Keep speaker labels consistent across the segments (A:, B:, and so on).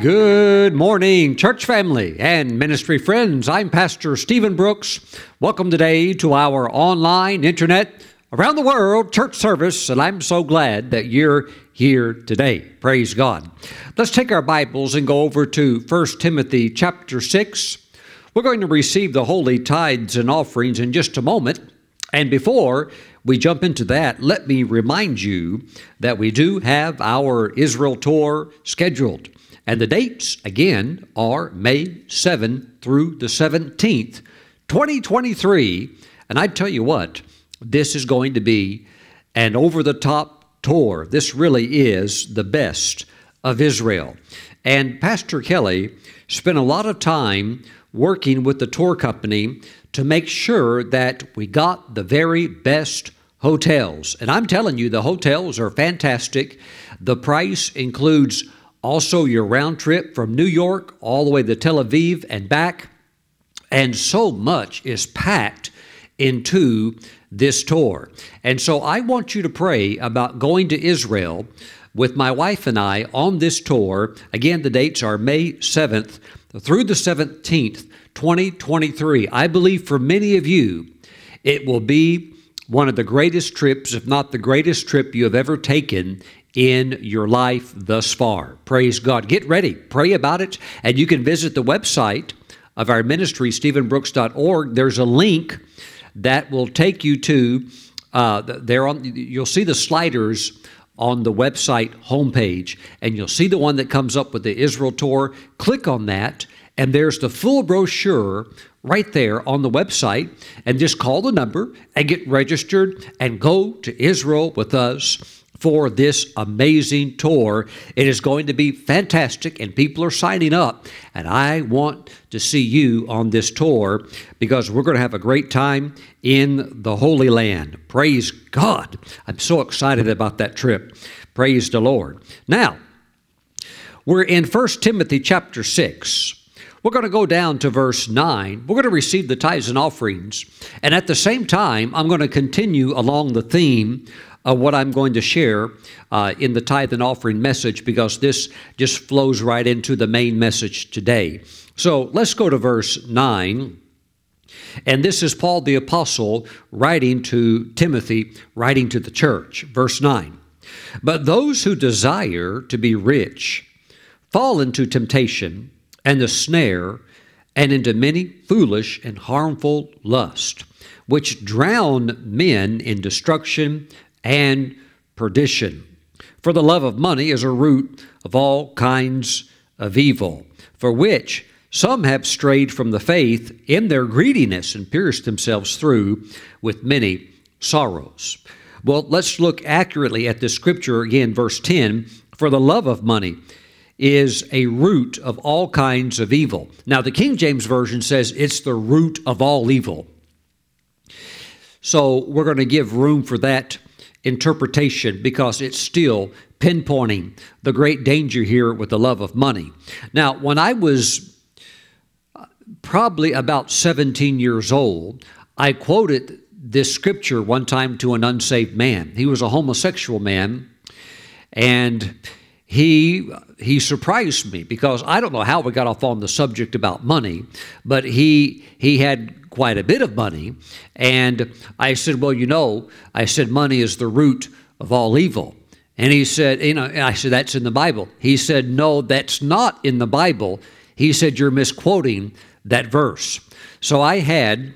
A: Good morning, church family and ministry friends. I'm Pastor Stephen Brooks. Welcome today to our online, internet, around the world church service, and I'm so glad that you're here today. Praise God. Let's take our Bibles and go over to 1 Timothy chapter 6. We're going to receive the holy tithes and offerings in just a moment. And before we jump into that, let me remind you that we do have our Israel tour scheduled. And the dates, again, are May 7 through the 17th, 2023. And I tell you what, this is going to be an over the top tour. This really is the best of Israel. And Pastor Kelly spent a lot of time working with the tour company to make sure that we got the very best hotels. And I'm telling you, the hotels are fantastic. The price includes also your round trip from New York all the way to Tel Aviv and back. And so much is packed into this tour. And so I want you to pray about going to Israel with my wife and I on this tour. Again, the dates are May 7th through the 17th, 2023. I believe for many of you, it will be one of the greatest trips, if not the greatest trip you have ever taken in your life thus far. Praise God. Get ready, pray about it, and you can visit the website of our ministry, stephenbrooks.org. There's a link that will take you to uh, there on you'll see the sliders on the website homepage and you'll see the one that comes up with the Israel tour click on that and there's the full brochure right there on the website and just call the number and get registered and go to Israel with us for this amazing tour. It is going to be fantastic, and people are signing up. And I want to see you on this tour because we're going to have a great time in the Holy Land. Praise God. I'm so excited about that trip. Praise the Lord. Now, we're in 1 Timothy chapter 6. We're going to go down to verse 9. We're going to receive the tithes and offerings. And at the same time, I'm going to continue along the theme uh, what I'm going to share uh, in the tithe and offering message because this just flows right into the main message today. So let's go to verse 9. And this is Paul the Apostle writing to Timothy, writing to the church. Verse 9. But those who desire to be rich fall into temptation and the snare and into many foolish and harmful lust, which drown men in destruction and perdition. For the love of money is a root of all kinds of evil, for which some have strayed from the faith in their greediness and pierced themselves through with many sorrows. Well, let's look accurately at the scripture again, verse 10 For the love of money is a root of all kinds of evil. Now, the King James Version says it's the root of all evil. So, we're going to give room for that interpretation because it's still pinpointing the great danger here with the love of money. Now, when I was uh, probably about 17 years old, I quoted this scripture one time to an unsaved man. He was a homosexual man, and he he surprised me because I don't know how we got off on the subject about money, but he he had quite a bit of money. And I said, Well, you know, I said, money is the root of all evil. And he said, You know, I said, That's in the Bible. He said, No, that's not in the Bible. He said, You're misquoting that verse. So I had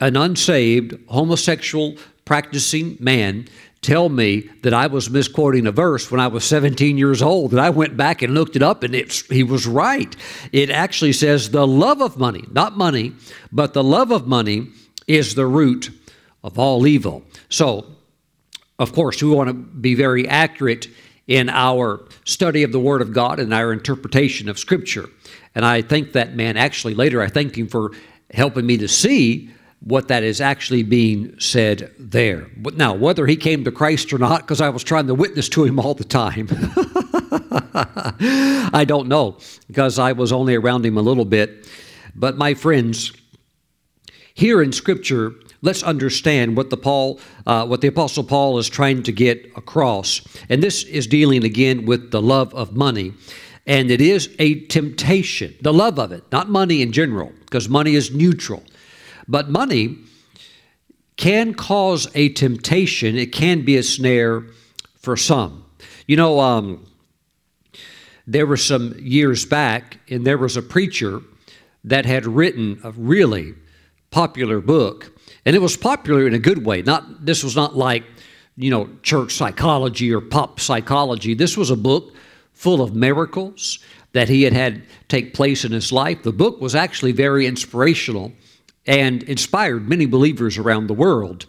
A: an unsaved, homosexual, practicing man tell me that I was misquoting a verse when I was 17 years old. And I went back and looked it up, and he was right. It actually says, The love of money, not money, but the love of money is the root of all evil. So, of course, we want to be very accurate in our study of the Word of God and our interpretation of Scripture. And I thank that man, actually, later, I thank him for helping me to see what that is actually being said there. But now, whether he came to Christ or not, because I was trying to witness to him all the time, I don't know, because I was only around him a little bit. But my friends, here in Scripture, let's understand what the Paul, uh, what the Apostle Paul is trying to get across, and this is dealing again with the love of money. And it is a temptation, the love of it, not money in general, because money is neutral. But money can cause a temptation, it can be a snare for some. You know, um, there were some years back, and there was a preacher that had written a really popular book, and it was popular in a good way. Not this was not like you know church psychology or pop psychology. This was a book full of miracles that he had had take place in his life. The book was actually very inspirational and inspired many believers around the world.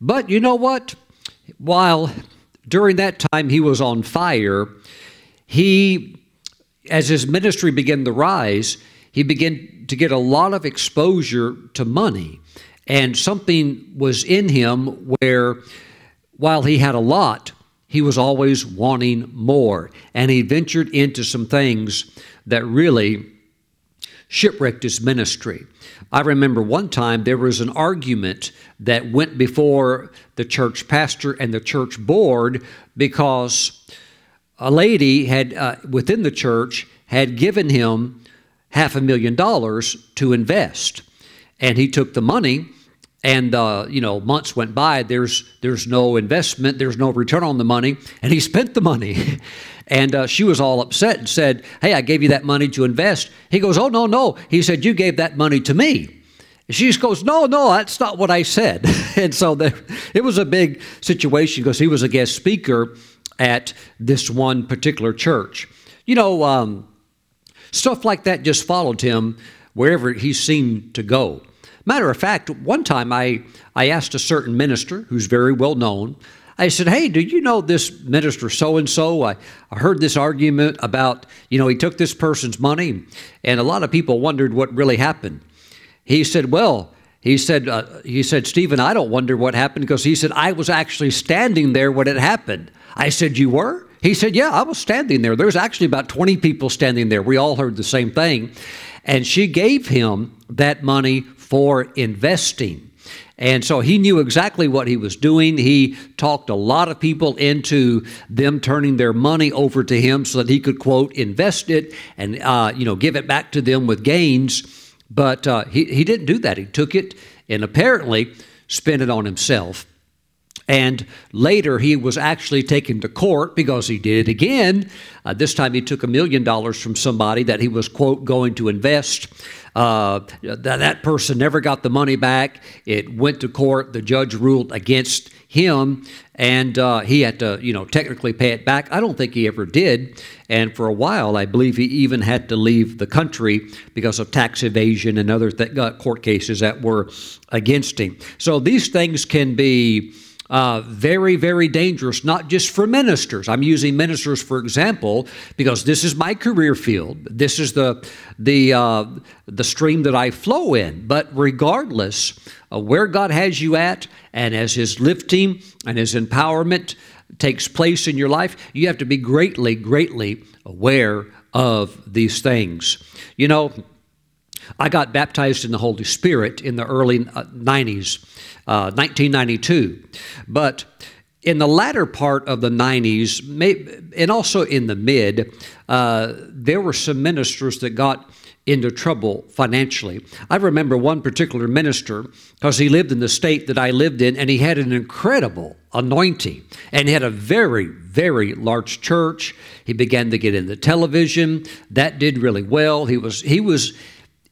A: But you know what? While during that time he was on fire, he, as his ministry began to rise, he began to get a lot of exposure to money. And something was in him where, while he had a lot, he was always wanting more. And he ventured into some things that really shipwrecked his ministry. I remember one time there was an argument that went before the church pastor and the church board because a lady had uh, within the church had given him half a million dollars to invest, and he took the money. And uh, you know, months went by. There's there's no investment. There's no return on the money, and he spent the money. and uh, she was all upset and said, "Hey, I gave you that money to invest." He goes, "Oh no, no." He said, "You gave that money to me." She just goes, No, no, that's not what I said. and so the, it was a big situation because he was a guest speaker at this one particular church. You know, um, stuff like that just followed him wherever he seemed to go. Matter of fact, one time I, I asked a certain minister who's very well known, I said, Hey, do you know this minister so and so? I heard this argument about, you know, he took this person's money, and a lot of people wondered what really happened. He said, Well, he said, uh, he said, Stephen, I don't wonder what happened because he said, I was actually standing there when it happened. I said, You were? He said, Yeah, I was standing there. There was actually about 20 people standing there. We all heard the same thing. And she gave him that money for investing. And so he knew exactly what he was doing. He talked a lot of people into them turning their money over to him so that he could, quote, invest it and, uh, you know, give it back to them with gains. But uh, he, he didn't do that. He took it and apparently spent it on himself. And later, he was actually taken to court because he did it again. Uh, this time, he took a million dollars from somebody that he was, quote, going to invest. Uh, that, that person never got the money back. It went to court. The judge ruled against him, and uh, he had to, you know, technically pay it back. I don't think he ever did. And for a while, I believe he even had to leave the country because of tax evasion and other th- uh, court cases that were against him. So these things can be uh, very, very dangerous, not just for ministers. I'm using ministers for example because this is my career field. This is the the uh, the stream that I flow in. But regardless of where God has you at, and as His lifting and His empowerment takes place in your life, you have to be greatly, greatly aware of these things. You know. I got baptized in the Holy Spirit in the early 90s. Uh, 1992. Uh, but in the latter part of the 90s, and also in the mid, uh, there were some ministers that got into trouble financially. I remember one particular minister because he lived in the state that I lived in and he had an incredible anointing and he had a very, very large church. He began to get into television. That did really well. He was, he was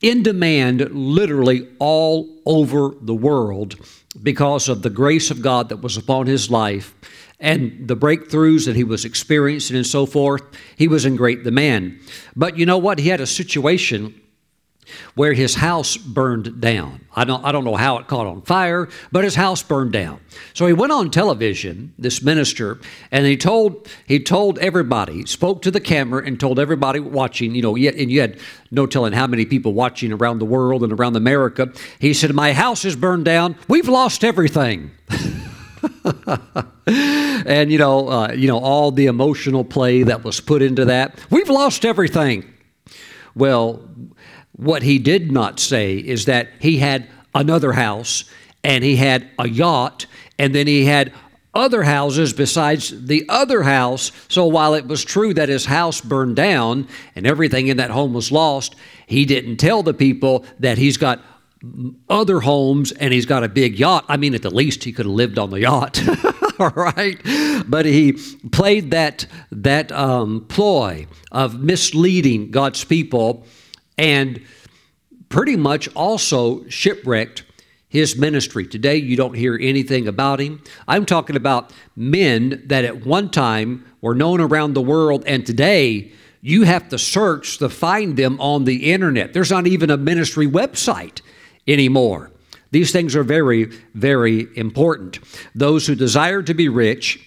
A: in demand literally all over the world because of the grace of God that was upon his life and the breakthroughs that he was experiencing and so forth. He was in great demand. But you know what? He had a situation where his house burned down. I don't, I don't know how it caught on fire, but his house burned down. So he went on television, this minister, and he told he told everybody, spoke to the camera and told everybody watching, you know, and you had no telling how many people watching around the world and around America. He said, "My house is burned down. We've lost everything." and you know, uh, you know all the emotional play that was put into that. We've lost everything. Well, what he did not say is that he had another house and he had a yacht and then he had other houses besides the other house. So while it was true that his house burned down and everything in that home was lost, he didn't tell the people that he's got other homes and he's got a big yacht. I mean, at the least, he could have lived on the yacht. All right, but he played that that um, ploy of misleading God's people, and pretty much also shipwrecked his ministry. Today, you don't hear anything about him. I'm talking about men that at one time were known around the world, and today you have to search to find them on the internet. There's not even a ministry website anymore. These things are very, very important. Those who desire to be rich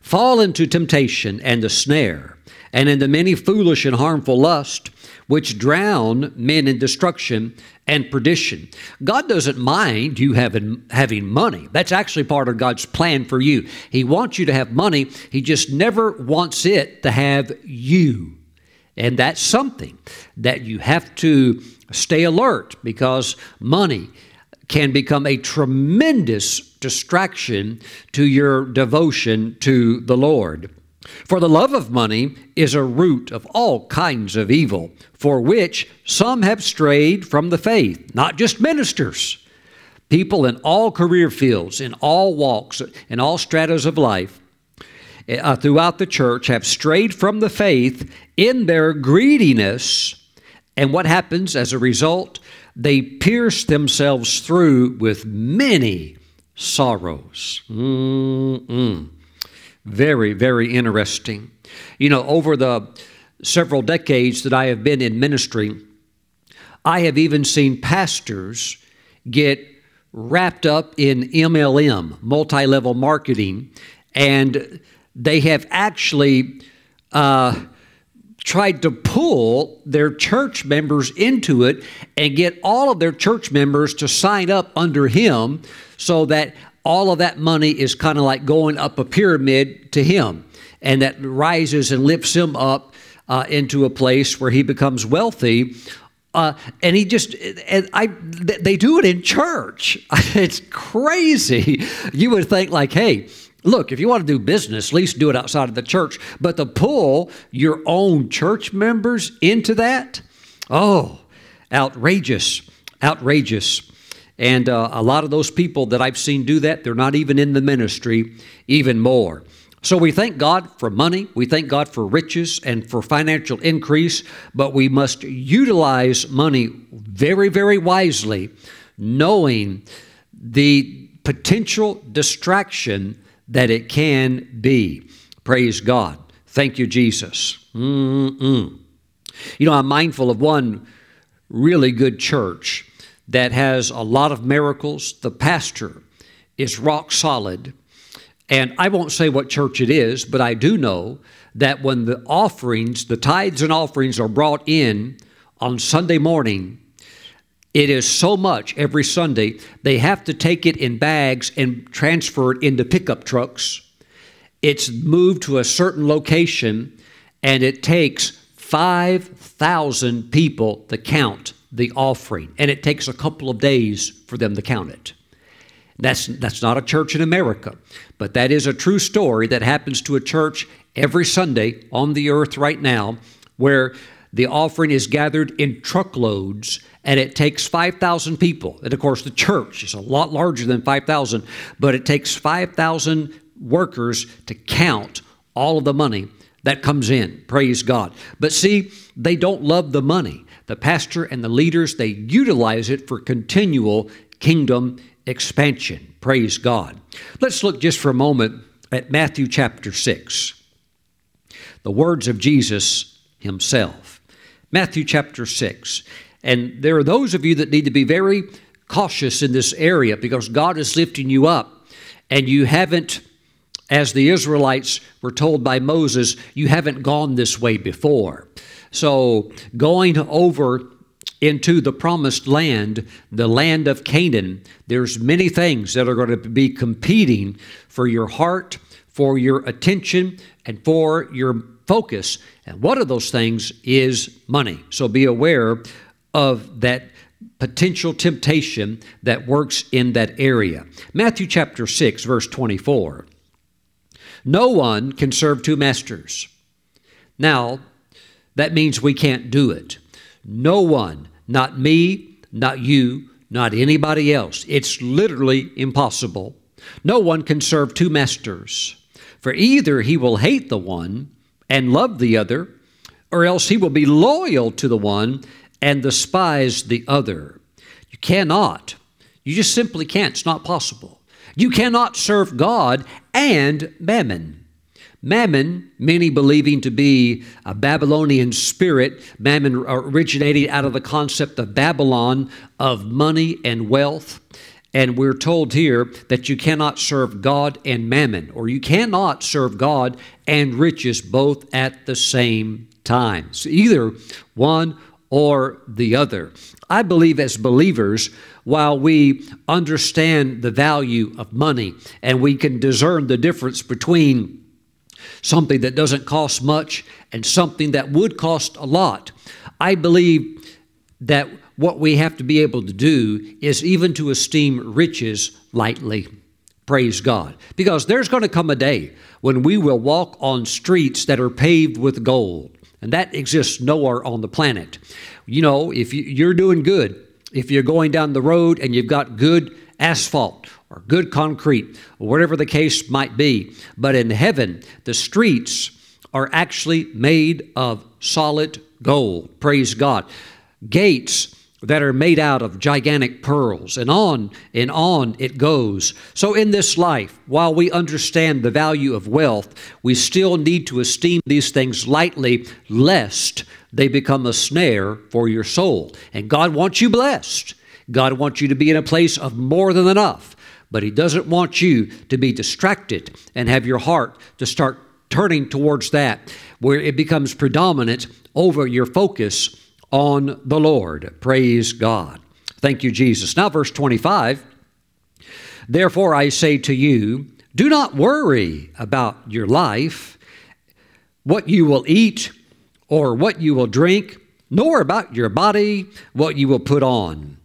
A: fall into temptation and the snare, and into many foolish and harmful lusts, which drown men in destruction and perdition. God doesn't mind you having, having money. That's actually part of God's plan for you. He wants you to have money, He just never wants it to have you. And that's something that you have to stay alert because money can become a tremendous distraction to your devotion to the Lord. For the love of money is a root of all kinds of evil, for which some have strayed from the faith, not just ministers. People in all career fields, in all walks, in all stratas of life, uh, throughout the church have strayed from the faith in their greediness. And what happens as a result? they pierce themselves through with many sorrows. Mm-mm. Very, very interesting. You know, over the several decades that I have been in ministry, I have even seen pastors get wrapped up in MLM, multi level marketing, and they have actually uh, tried to pull their church members into it and get all of their church members to sign up under him so that all of that money is kind of like going up a pyramid to him and that rises and lifts him up uh, into a place where he becomes wealthy uh, and he just and I they do it in church. It's crazy. You would think like, hey, Look, if you want to do business, at least do it outside of the church. But to pull your own church members into that, oh, outrageous, outrageous. And uh, a lot of those people that I've seen do that, they're not even in the ministry even more. So we thank God for money, we thank God for riches and for financial increase, but we must utilize money very, very wisely, knowing the potential distraction that it can be. Praise God. Thank you, Jesus. Mm-mm. You know, I'm mindful of one really good church that has a lot of miracles. The pastor is rock solid. And I won't say what church it is, but I do know that when the offerings, the tithes and offerings are brought in on Sunday morning, it is so much every Sunday, they have to take it in bags and transfer it into pickup trucks. It's moved to a certain location, and it takes 5,000 people to count the offering, and it takes a couple of days for them to count it. That's, that's not a church in America, but that is a true story that happens to a church every Sunday on the earth right now where the offering is gathered in truckloads and it takes 5,000 people. And of course, the church is a lot larger than 5,000, but it takes 5,000 workers to count all of the money that comes in. Praise God. But see, they don't love the money. The pastor and the leaders, they utilize it for continual kingdom expansion. Praise God. Let's look just for a moment at Matthew chapter 6. The words of Jesus himself. Matthew chapter 6. And there are those of you that need to be very cautious in this area because God is lifting you up and you haven't, as the Israelites were told by Moses, you haven't gone this way before. So going over into the promised land, the land of Canaan, there's many things that are going to be competing for your heart, for your attention, and for your focus. And one of those things is money. So be aware of that potential temptation that works in that area. Matthew chapter 6, verse 24. No one can serve two masters. Now, that means we can't do it. No one, not me, not you, not anybody else. It's literally impossible. No one can serve two masters, for either he will hate the one and love the other, or else he will be loyal to the one and despise the other. You cannot. You just simply can't. It's not possible. You cannot serve God and mammon. Mammon, many believing to be a Babylonian spirit, mammon originating out of the concept of Babylon, of money and wealth. And we're told here that you cannot serve God and mammon, or you cannot serve God and riches both at the same time. So either one or the other. I believe as believers, while we understand the value of money and we can discern the difference between something that doesn't cost much and something that would cost a lot. I believe that what we have to be able to do is even to esteem riches lightly. Praise God. Because there's going to come a day when we will walk on streets that are paved with gold. And that exists nowhere on the planet. You know, if you're doing good, if you're going down the road and you've got good asphalt or good concrete, or whatever the case might be. But in heaven, the streets are actually made of solid gold. Praise God. Gates that are made out of gigantic pearls, and on and on it goes. So, in this life, while we understand the value of wealth, we still need to esteem these things lightly, lest they become a snare for your soul. And God wants you blessed. God wants you to be in a place of more than enough. But He doesn't want you to be distracted and have your heart to start turning towards that, where it becomes predominant over your focus on the Lord. Praise God. Thank you, Jesus. Now, verse 25 Therefore, I say to you, do not worry about your life, what you will eat or what you will drink, nor about your body, what you will put on.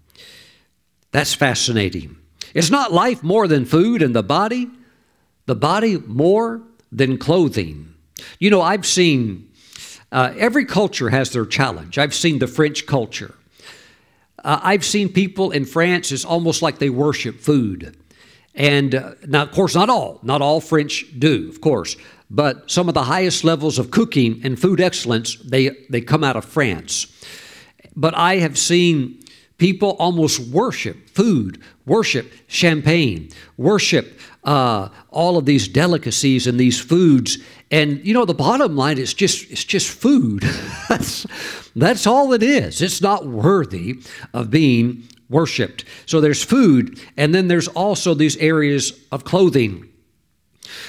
A: That's fascinating. Is not life more than food and the body? The body more than clothing. You know, I've seen uh, every culture has their challenge. I've seen the French culture. Uh, I've seen people in France, it's almost like they worship food. And uh, now, of course, not all, not all French do, of course, but some of the highest levels of cooking and food excellence, they, they come out of France. But I have seen People almost worship food, worship champagne, worship uh, all of these delicacies and these foods. And you know, the bottom line is just it's just food. that's that's all it is. It's not worthy of being worshipped. So there's food, and then there's also these areas of clothing.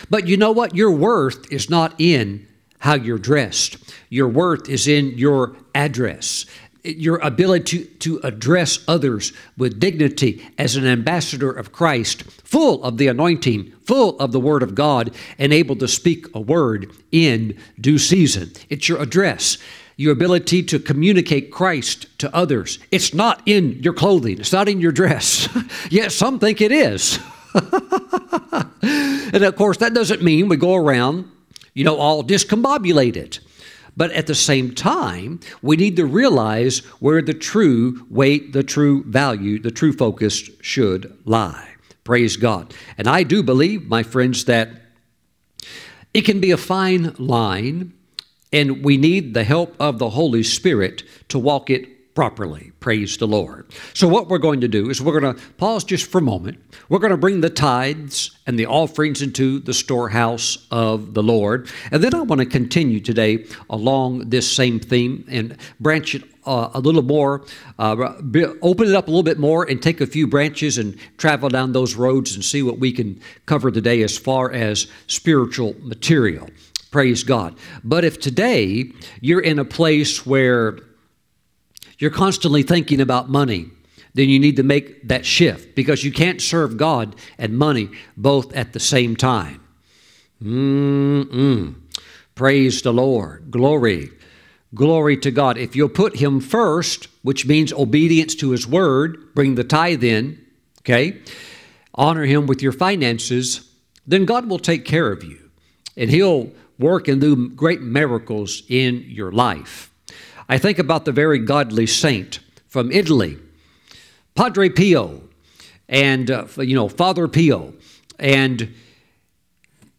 A: But you know what? Your worth is not in how you're dressed. Your worth is in your address your ability to, to address others with dignity as an ambassador of Christ, full of the anointing, full of the Word of God, and able to speak a word in due season. It's your address, your ability to communicate Christ to others. It's not in your clothing, it's not in your dress. Yet some think it is. and of course, that doesn't mean we go around, you know, all discombobulated. But at the same time, we need to realize where the true weight, the true value, the true focus should lie. Praise God. And I do believe, my friends, that it can be a fine line, and we need the help of the Holy Spirit to walk it properly. Praise the Lord. So, what we're going to do is we're going to pause just for a moment. We're going to bring the tithes and the offerings into the storehouse of the Lord. And then I want to continue today along this same theme and branch it uh, a little more, uh, open it up a little bit more, and take a few branches and travel down those roads and see what we can cover today as far as spiritual material. Praise God. But if today you're in a place where you're constantly thinking about money, then you need to make that shift because you can't serve God and money both at the same time. Mm-mm. Praise the Lord. Glory. Glory to God. If you'll put Him first, which means obedience to his word, bring the tithe in, okay? Honor him with your finances, then God will take care of you. And he'll work and do great miracles in your life. I think about the very godly saint from Italy, Padre Pio, and, uh, you know, Father Pio. And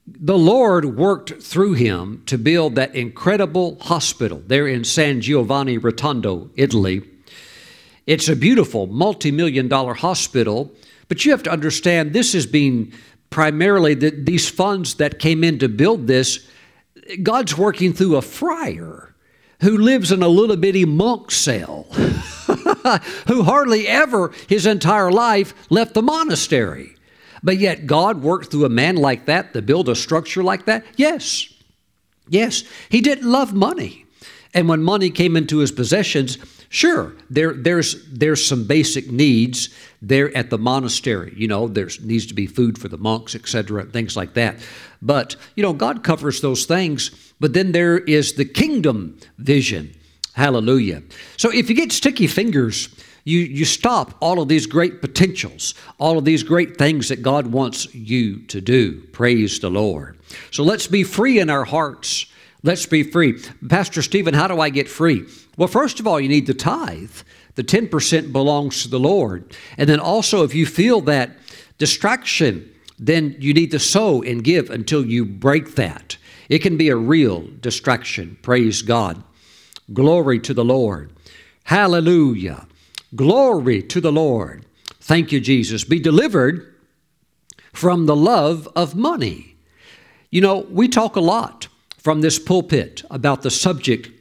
A: the Lord worked through him to build that incredible hospital there in San Giovanni Rotondo, Italy. It's a beautiful multi million dollar hospital, but you have to understand this is being primarily the, these funds that came in to build this. God's working through a friar who lives in a little bitty monk cell, who hardly ever his entire life left the monastery. But yet, God worked through a man like that to build a structure like that? Yes. Yes. He didn't love money. And when money came into his possessions, sure, there, there's, there's some basic needs there at the monastery. You know, there needs to be food for the monks, etc., things like that. But, you know, God covers those things. But then there is the kingdom vision. Hallelujah. So if you get sticky fingers, you, you stop all of these great potentials, all of these great things that God wants you to do. Praise the Lord. So let's be free in our hearts. Let's be free. Pastor Stephen, how do I get free? Well, first of all, you need the tithe. The 10% belongs to the Lord. And then also, if you feel that distraction, then you need to sow and give until you break that. It can be a real distraction. Praise God. Glory to the Lord. Hallelujah. Glory to the Lord. Thank you, Jesus. Be delivered from the love of money. You know, we talk a lot from this pulpit about the subject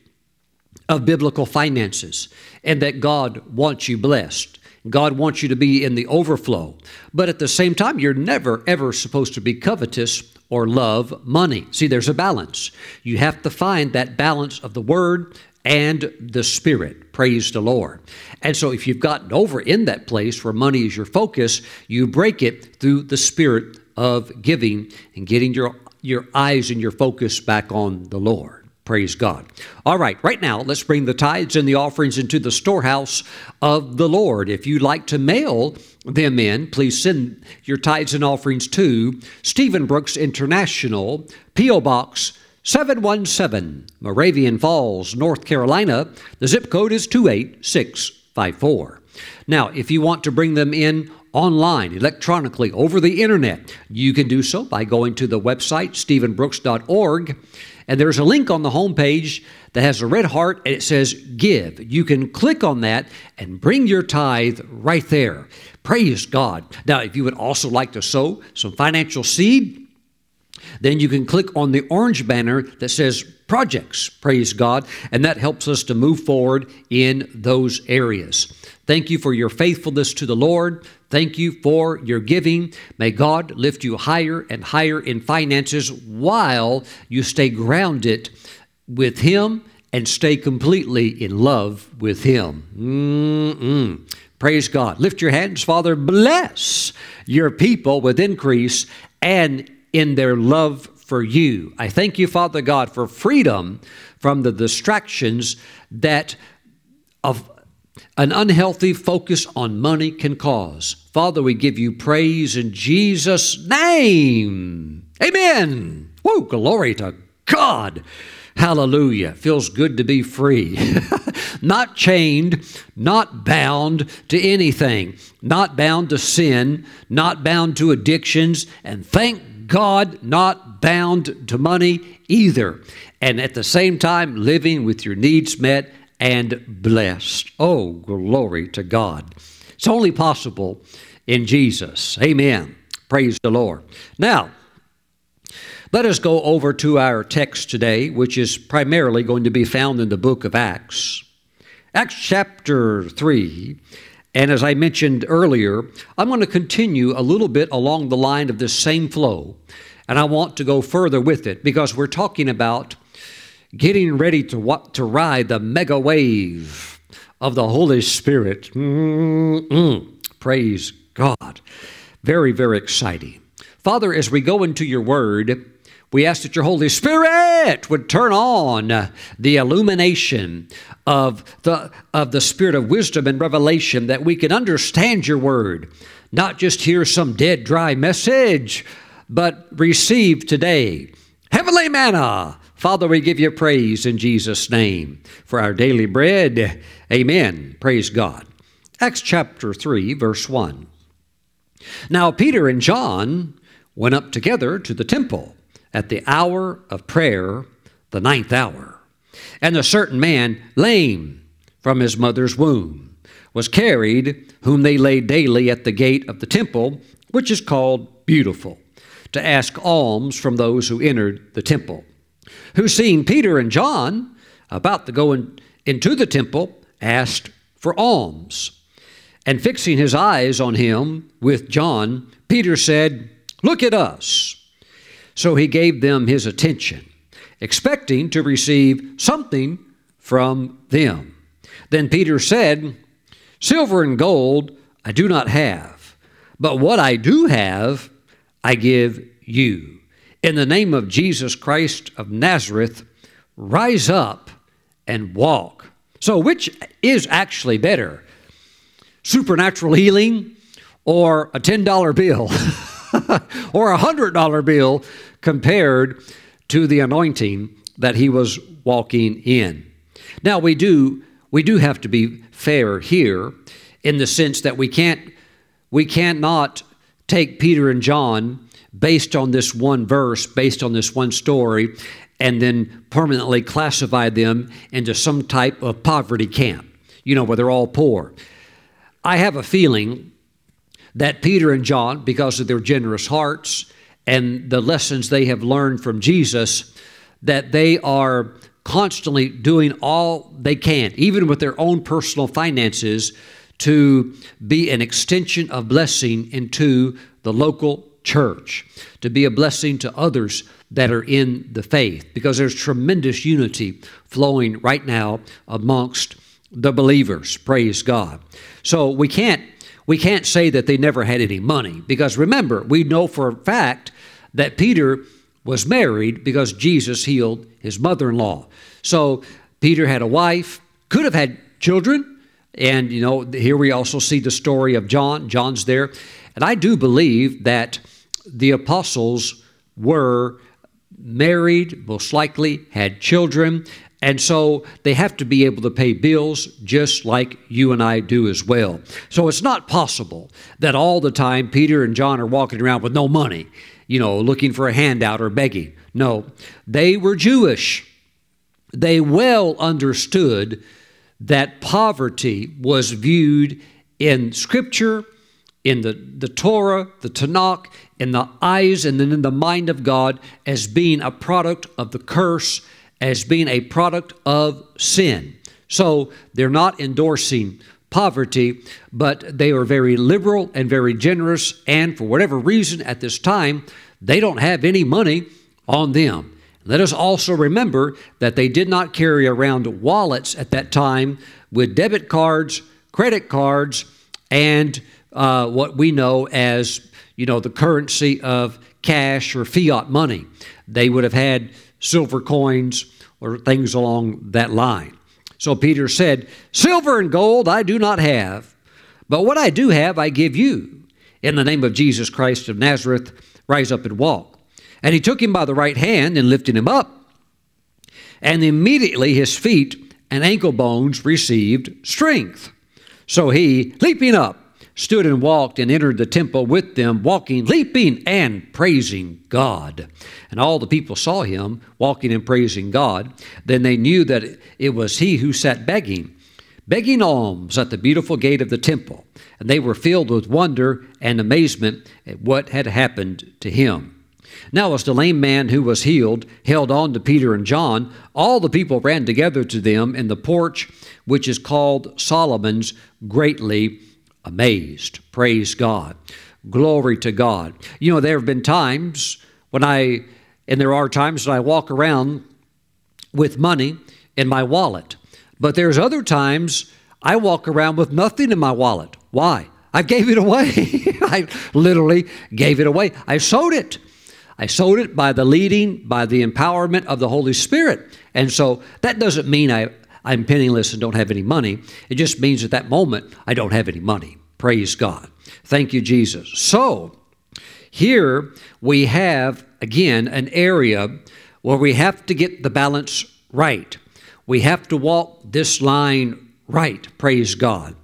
A: of biblical finances and that God wants you blessed. God wants you to be in the overflow. But at the same time, you're never, ever supposed to be covetous or love money. See, there's a balance. You have to find that balance of the Word and the Spirit. Praise the Lord. And so, if you've gotten over in that place where money is your focus, you break it through the Spirit of giving and getting your, your eyes and your focus back on the Lord. Praise God. All right, right now, let's bring the tithes and the offerings into the storehouse of the Lord. If you'd like to mail them in, please send your tithes and offerings to Stephen Brooks International, P.O. Box 717, Moravian Falls, North Carolina. The zip code is 28654. Now, if you want to bring them in online, electronically, over the internet, you can do so by going to the website, stephenbrooks.org. And there's a link on the homepage that has a red heart and it says Give. You can click on that and bring your tithe right there. Praise God. Now, if you would also like to sow some financial seed, then you can click on the orange banner that says projects, praise God, and that helps us to move forward in those areas. Thank you for your faithfulness to the Lord. Thank you for your giving. May God lift you higher and higher in finances while you stay grounded with Him and stay completely in love with Him. Mm-mm. Praise God. Lift your hands, Father. Bless your people with increase and in their love for you. I thank you, Father God, for freedom from the distractions that of an unhealthy focus on money can cause. Father, we give you praise in Jesus' name. Amen. Woo, glory to God. Hallelujah. Feels good to be free. not chained, not bound to anything, not bound to sin, not bound to addictions, and thank God, not bound to money either. And at the same time, living with your needs met and blessed. Oh, glory to God. It's only possible in Jesus. Amen. Praise the Lord. Now, let us go over to our text today, which is primarily going to be found in the book of Acts. Acts chapter 3 and as I mentioned earlier, I'm going to continue a little bit along the line of this same flow. And I want to go further with it because we're talking about getting ready to, to ride the mega wave of the Holy Spirit. Mm-mm. Praise God. Very, very exciting. Father, as we go into your word, We ask that your Holy Spirit would turn on the illumination of the, of the spirit of wisdom and revelation that we can understand your word, not just hear some dead, dry message, but receive today heavenly manna. Father, we give you praise in Jesus' name for our daily bread. Amen. Praise God. Acts chapter 3, verse 1. Now Peter and John went up together to the temple at the hour of prayer, the ninth hour. And a certain man, lame from his mother's womb, was carried, whom they laid daily at the gate of the temple, which is called Beautiful, to ask alms from those who entered the temple. Who, seeing Peter and John about to go in, into the temple, asked for alms. And fixing his eyes on him with John, Peter said, Look at us. So he gave them his attention, expecting to receive something from them. Then Peter said, Silver and gold I do not have, but what I do have, I give you. In the name of Jesus Christ of Nazareth, rise up and walk. So, which is actually better? Supernatural healing or a $10 bill? or a $100 bill compared to the anointing that he was walking in. Now we do we do have to be fair here in the sense that we can't we cannot take Peter and John based on this one verse, based on this one story, and then permanently classify them into some type of poverty camp, you know, where they're all poor. I have a feeling that Peter and John, because of their generous hearts and the lessons they have learned from Jesus, that they are constantly doing all they can, even with their own personal finances, to be an extension of blessing into the local church, to be a blessing to others that are in the faith, because there's tremendous unity flowing right now amongst the believers. Praise God. So we can't we can't say that they never had any money because remember, we know for a fact that Peter was married because Jesus healed his mother in law. So Peter had a wife, could have had children. And, you know, here we also see the story of John. John's there. And I do believe that the apostles were married, most likely had children, and so they have to be able to pay bills just like you and I do as well. So it's not possible that all the time Peter and John are walking around with no money, you know, looking for a handout or begging. No, they were Jewish. They well understood that poverty was viewed in Scripture, in the, the Torah, the Tanakh, in the eyes and then in the mind of God as being a product of the curse as being a product of sin. So they're not endorsing poverty, but they are very liberal and very generous, and for whatever reason at this time, they don't have any money on them. Let us also remember that they did not carry around wallets at that time with debit cards, credit cards, and uh, what we know as you know the currency of cash or fiat money. They would have had silver coins or things along that line. So Peter said, Silver and gold I do not have, but what I do have I give you. In the name of Jesus Christ of Nazareth, rise up and walk. And he took him by the right hand and lifted him up. And immediately his feet and ankle bones received strength. So he, leaping up, stood and walked and entered the temple with them, walking, leaping, and praising God. And all the people saw him walking and praising God. Then they knew that it was he who sat begging, begging alms at the beautiful gate of the temple. And they were filled with wonder and amazement at what had happened to him. Now, as the lame man who was healed held on to Peter and John, all the people ran together to them in the porch, which is called Solomon's, greatly amazed. Praise God. Glory to God. You know, there have been times when I, and there are times that I walk around with money in my wallet, but there's other times I walk around with nothing in my wallet. Why? I gave it away. I literally gave it away. I sold it. I sowed it by the leading, by the empowerment of the Holy Spirit. And so that doesn't mean I, I'm penniless and don't have any money. It just means at that moment I don't have any money. Praise God. Thank you, Jesus. So here we have, again, an area where we have to get the balance right. We have to walk this line right. Praise God.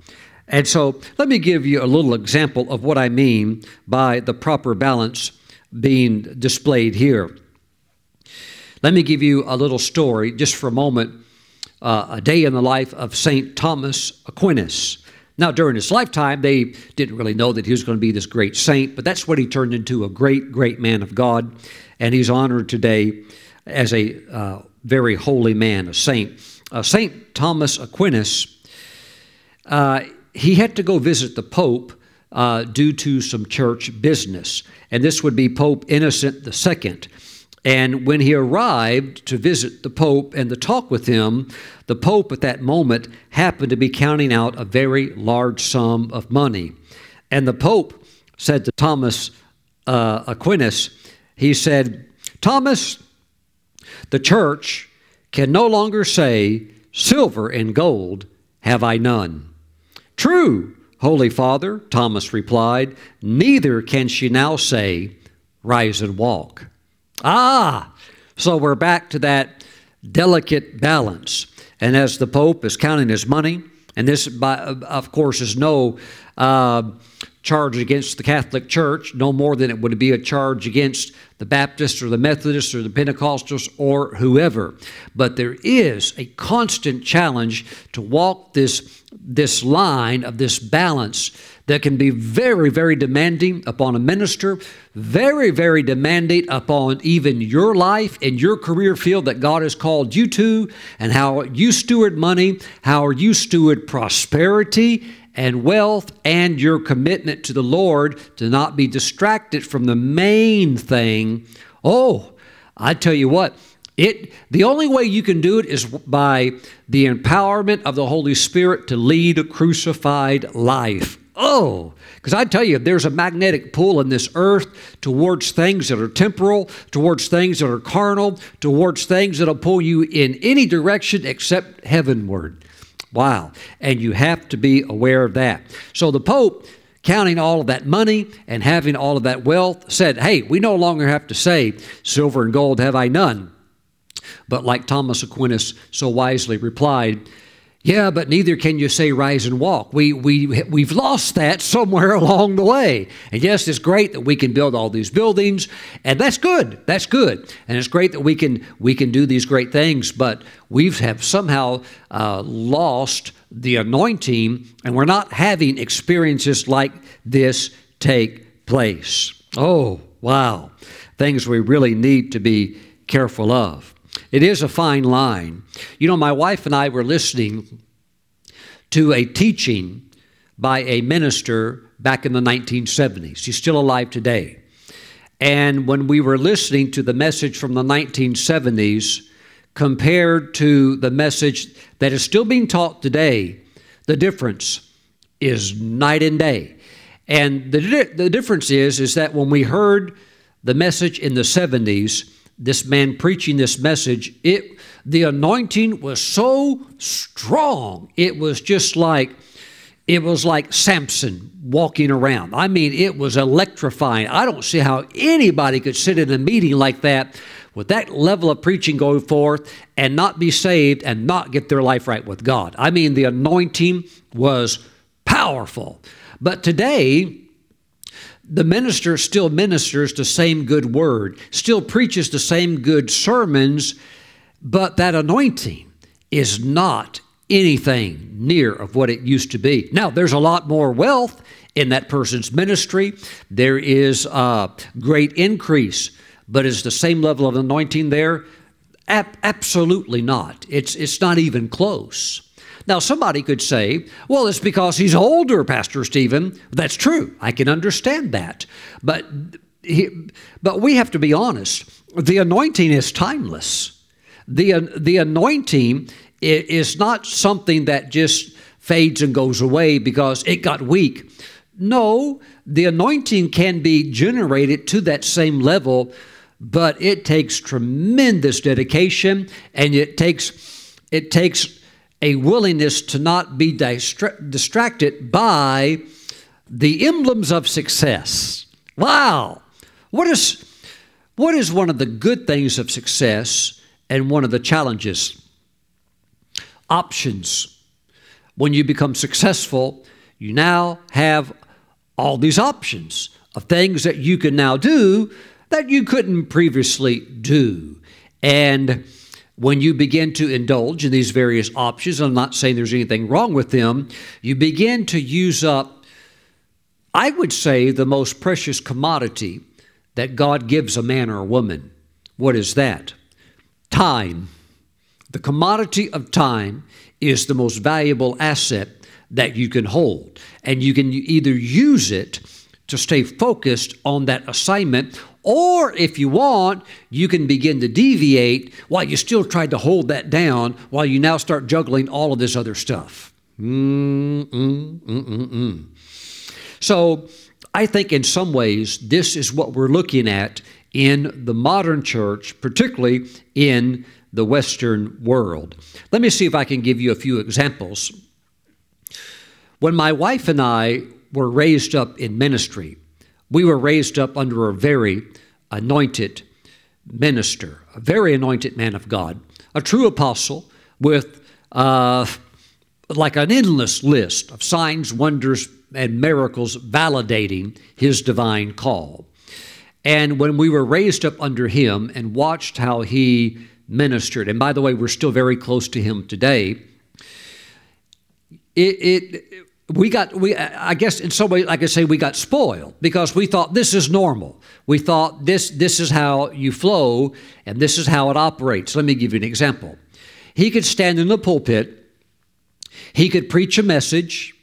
A: And so let me give you a little example of what I mean by the proper balance being displayed here. Let me give you a little story just for a moment. Uh, a day in the life of St. Thomas Aquinas. Now, during his lifetime, they didn't really know that he was going to be this great saint, but that's what he turned into a great, great man of God. And he's honored today as a uh, very holy man, a saint. Uh, saint Thomas Aquinas, uh, he had to go visit the Pope uh, due to some church business. And this would be Pope Innocent II. And when he arrived to visit the Pope and to talk with him, the Pope at that moment happened to be counting out a very large sum of money. And the Pope said to Thomas uh, Aquinas, he said, Thomas, the church can no longer say, Silver and gold have I none. True, Holy Father, Thomas replied, neither can she now say, Rise and walk. Ah, so we're back to that delicate balance. And as the Pope is counting his money, and this, by, of course, is no uh, charge against the Catholic Church, no more than it would be a charge against the Baptists or the Methodists or the Pentecostals or whoever. But there is a constant challenge to walk this, this line of this balance that can be very, very demanding upon a minister, very, very demanding upon even your life and your career field that God has called you to, and how you steward money, how you steward prosperity and wealth, and your commitment to the Lord to not be distracted from the main thing. Oh, I tell you what, it, the only way you can do it is by the empowerment of the Holy Spirit to lead a crucified life. Oh, because I tell you, there's a magnetic pull in this earth towards things that are temporal, towards things that are carnal, towards things that'll pull you in any direction except heavenward. Wow. And you have to be aware of that. So the Pope, counting all of that money and having all of that wealth, said, Hey, we no longer have to say, Silver and gold have I none. But like Thomas Aquinas so wisely replied, yeah, but neither can you say rise and walk. We, we, we've lost that somewhere along the way. And yes, it's great that we can build all these buildings, and that's good. That's good. And it's great that we can, we can do these great things, but we have somehow uh, lost the anointing, and we're not having experiences like this take place. Oh, wow. Things we really need to be careful of. It is a fine line. You know, my wife and I were listening to a teaching by a minister back in the 1970s. He's still alive today. And when we were listening to the message from the 1970s compared to the message that is still being taught today, the difference is night and day. And the, the difference is, is that when we heard the message in the 70s, this man preaching this message, it the anointing was so strong. It was just like it was like Samson walking around. I mean, it was electrifying. I don't see how anybody could sit in a meeting like that with that level of preaching going forth and not be saved and not get their life right with God. I mean, the anointing was powerful. But today, the minister still ministers the same good word, still preaches the same good sermons, but that anointing is not anything near of what it used to be. Now, there's a lot more wealth in that person's ministry. There is a great increase, but is the same level of anointing there? absolutely not. It's, it's not even close. Now, somebody could say, well, it's because he's older, Pastor Stephen. That's true. I can understand that. But, he, but we have to be honest. The anointing is timeless. The, the anointing is not something that just fades and goes away because it got weak. No, the anointing can be generated to that same level but it takes tremendous dedication and it takes it takes a willingness to not be distra- distracted by the emblems of success. Wow. What is what is one of the good things of success and one of the challenges? Options. When you become successful, you now have all these options of things that you can now do that you couldn't previously do. And when you begin to indulge in these various options, I'm not saying there's anything wrong with them, you begin to use up, I would say, the most precious commodity that God gives a man or a woman. What is that? Time. The commodity of time is the most valuable asset that you can hold. And you can either use it to stay focused on that assignment or if you want, you can begin to deviate while you still try to hold that down while you now start juggling all of this other stuff. Mm-mm-mm-mm-mm. So I think in some ways, this is what we're looking at in the modern church, particularly in the Western world. Let me see if I can give you a few examples. When my wife and I were raised up in ministry, we were raised up under a very anointed minister, a very anointed man of God, a true apostle with uh, like an endless list of signs, wonders, and miracles validating his divine call. And when we were raised up under him and watched how he ministered, and by the way, we're still very close to him today, it, it we got we i guess in some way like i say we got spoiled because we thought this is normal. We thought this this is how you flow and this is how it operates. Let me give you an example. He could stand in the pulpit. He could preach a message.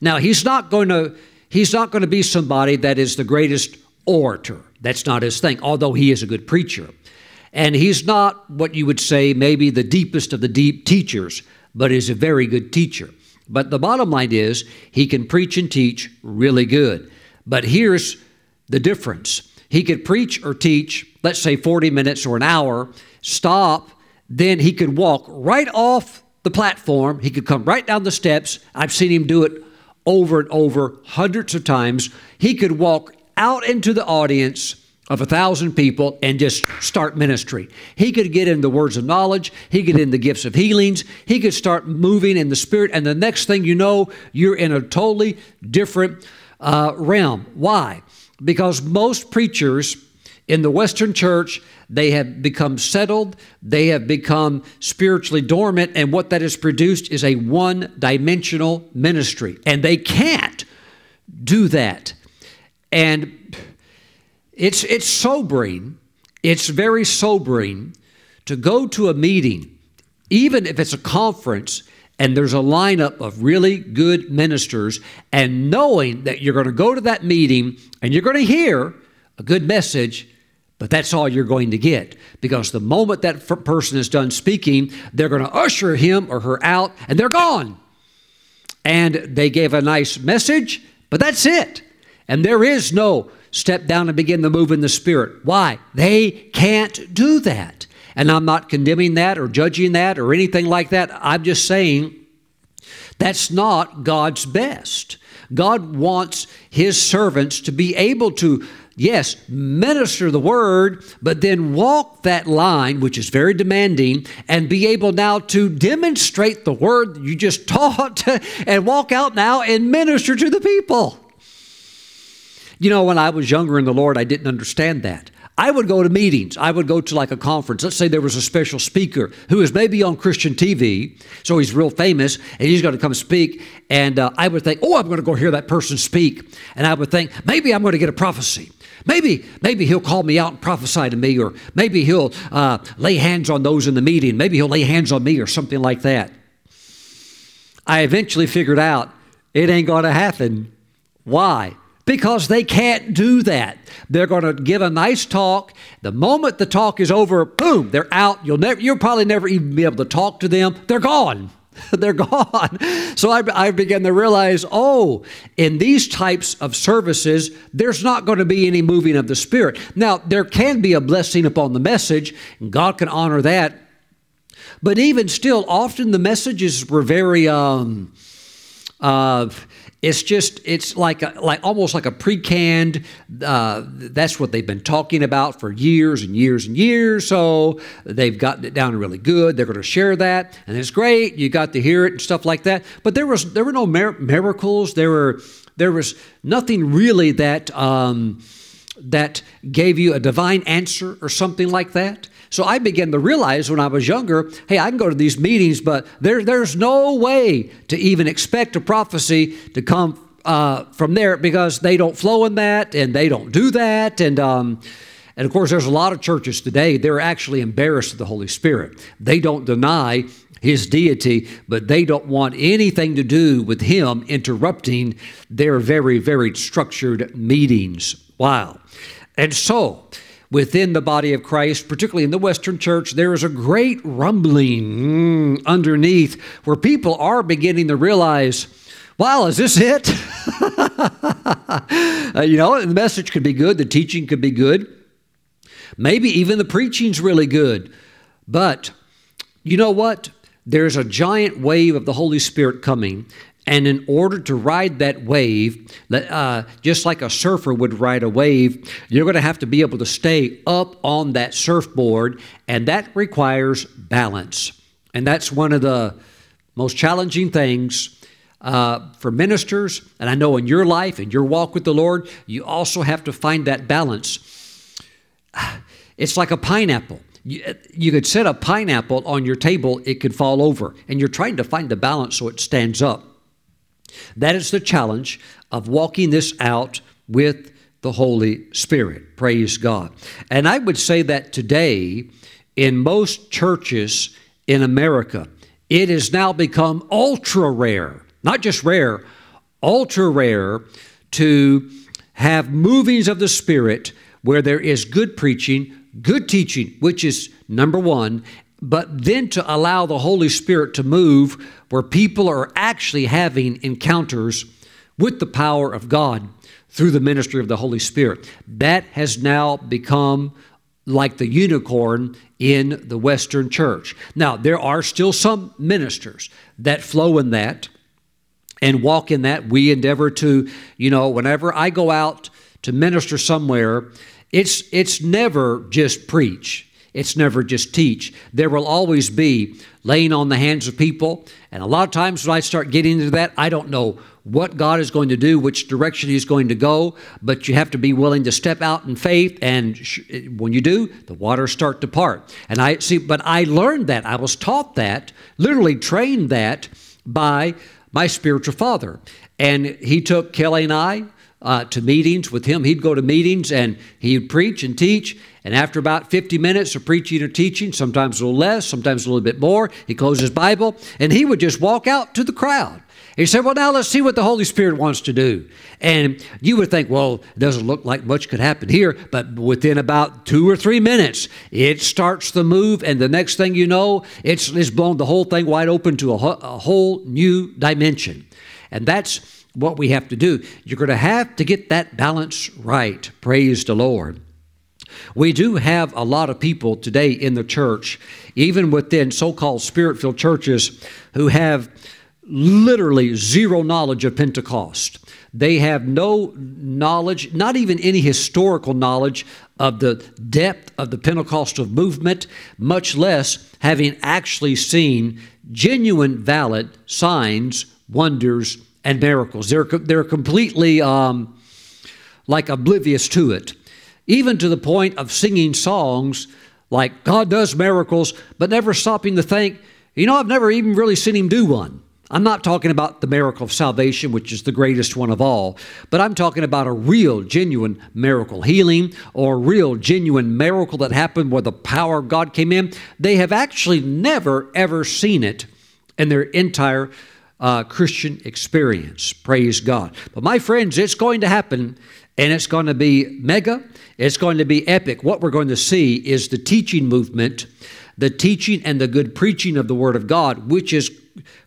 A: Now he's not going to he's not going to be somebody that is the greatest orator. That's not his thing although he is a good preacher. And he's not what you would say maybe the deepest of the deep teachers but is a very good teacher but the bottom line is, he can preach and teach really good. But here's the difference he could preach or teach, let's say 40 minutes or an hour, stop, then he could walk right off the platform. He could come right down the steps. I've seen him do it over and over, hundreds of times. He could walk out into the audience of a thousand people and just start ministry. He could get in the words of knowledge, he could get in the gifts of healings, he could start moving in the spirit, and the next thing you know, you're in a totally different uh, realm. Why? Because most preachers in the Western church, they have become settled, they have become spiritually dormant, and what that has produced is a one dimensional ministry. And they can't do that. And it's, it's sobering, it's very sobering to go to a meeting, even if it's a conference, and there's a lineup of really good ministers, and knowing that you're going to go to that meeting and you're going to hear a good message, but that's all you're going to get. Because the moment that person is done speaking, they're going to usher him or her out, and they're gone. And they gave a nice message, but that's it. And there is no step down and begin to move in the Spirit. Why? They can't do that. And I'm not condemning that or judging that or anything like that. I'm just saying that's not God's best. God wants His servants to be able to, yes, minister the word, but then walk that line, which is very demanding, and be able now to demonstrate the word you just taught and walk out now and minister to the people. You know, when I was younger in the Lord, I didn't understand that. I would go to meetings. I would go to like a conference. Let's say there was a special speaker who is maybe on Christian TV, so he's real famous, and he's going to come speak. And uh, I would think, oh, I'm going to go hear that person speak. And I would think, maybe I'm going to get a prophecy. Maybe, maybe he'll call me out and prophesy to me, or maybe he'll uh, lay hands on those in the meeting. Maybe he'll lay hands on me, or something like that. I eventually figured out it ain't going to happen. Why? Because they can't do that. They're going to give a nice talk. The moment the talk is over, boom, they're out. You'll never, you'll probably never even be able to talk to them. They're gone. They're gone. So I, I began to realize oh, in these types of services, there's not going to be any moving of the Spirit. Now, there can be a blessing upon the message, and God can honor that. But even still, often the messages were very. Um, uh, it's just it's like a, like almost like a pre-canned. Uh, that's what they've been talking about for years and years and years. So they've gotten it down really good. They're going to share that, and it's great. You got to hear it and stuff like that. But there was there were no mir- miracles. There were there was nothing really that um, that gave you a divine answer or something like that. So I began to realize when I was younger, hey, I can go to these meetings, but there, there's no way to even expect a prophecy to come uh, from there because they don't flow in that and they don't do that. And, um, and of course, there's a lot of churches today, they're actually embarrassed of the Holy Spirit. They don't deny his deity, but they don't want anything to do with him interrupting their very, very structured meetings. Wow. And so, within the body of Christ, particularly in the Western church, there is a great rumbling underneath where people are beginning to realize, wow, is this it? uh, you know, the message could be good, the teaching could be good, maybe even the preaching's really good. But you know what? There's a giant wave of the Holy Spirit coming, and in order to ride that wave, uh, just like a surfer would ride a wave, you're going to have to be able to stay up on that surfboard, and that requires balance. And that's one of the most challenging things uh, for ministers. And I know in your life and your walk with the Lord, you also have to find that balance. It's like a pineapple. You, you could set a pineapple on your table, it could fall over, and you're trying to find the balance so it stands up. That is the challenge of walking this out with the Holy Spirit. Praise God. And I would say that today, in most churches in America, it has now become ultra rare, not just rare, ultra rare to have movings of the Spirit where there is good preaching, good teaching, which is number one, but then to allow the Holy Spirit to move where people are actually having encounters with the power of God through the ministry of the Holy Spirit. That has now become like the unicorn in the Western church. Now, there are still some ministers that flow in that and walk in that. We endeavor to, you know, whenever I go out to minister somewhere, it's it's never just preach. It's never just teach. There will always be laying on the hands of people. And a lot of times when I start getting into that, I don't know what God is going to do, which direction He's going to go, but you have to be willing to step out in faith. And sh- when you do, the waters start to part. And I see, but I learned that. I was taught that, literally trained that by my spiritual father. And he took Kelly and I uh, to meetings with him. He'd go to meetings and he'd preach and teach. And after about 50 minutes of preaching or teaching, sometimes a little less, sometimes a little bit more, he closed his Bible and he would just walk out to the crowd. He said, Well, now let's see what the Holy Spirit wants to do. And you would think, Well, it doesn't look like much could happen here. But within about two or three minutes, it starts to move. And the next thing you know, it's, it's blown the whole thing wide open to a, a whole new dimension. And that's what we have to do. You're going to have to get that balance right. Praise the Lord. We do have a lot of people today in the church, even within so called spirit filled churches, who have literally zero knowledge of Pentecost. They have no knowledge, not even any historical knowledge of the depth of the Pentecostal movement, much less having actually seen genuine, valid signs, wonders, and miracles. They're, they're completely um, like oblivious to it even to the point of singing songs like God does miracles, but never stopping to think, you know, I've never even really seen him do one. I'm not talking about the miracle of salvation, which is the greatest one of all, but I'm talking about a real, genuine miracle healing or a real, genuine miracle that happened where the power of God came in. They have actually never, ever seen it in their entire uh, Christian experience. Praise God. But my friends, it's going to happen and it's going to be mega. It's going to be epic. What we're going to see is the teaching movement the teaching and the good preaching of the Word of God, which is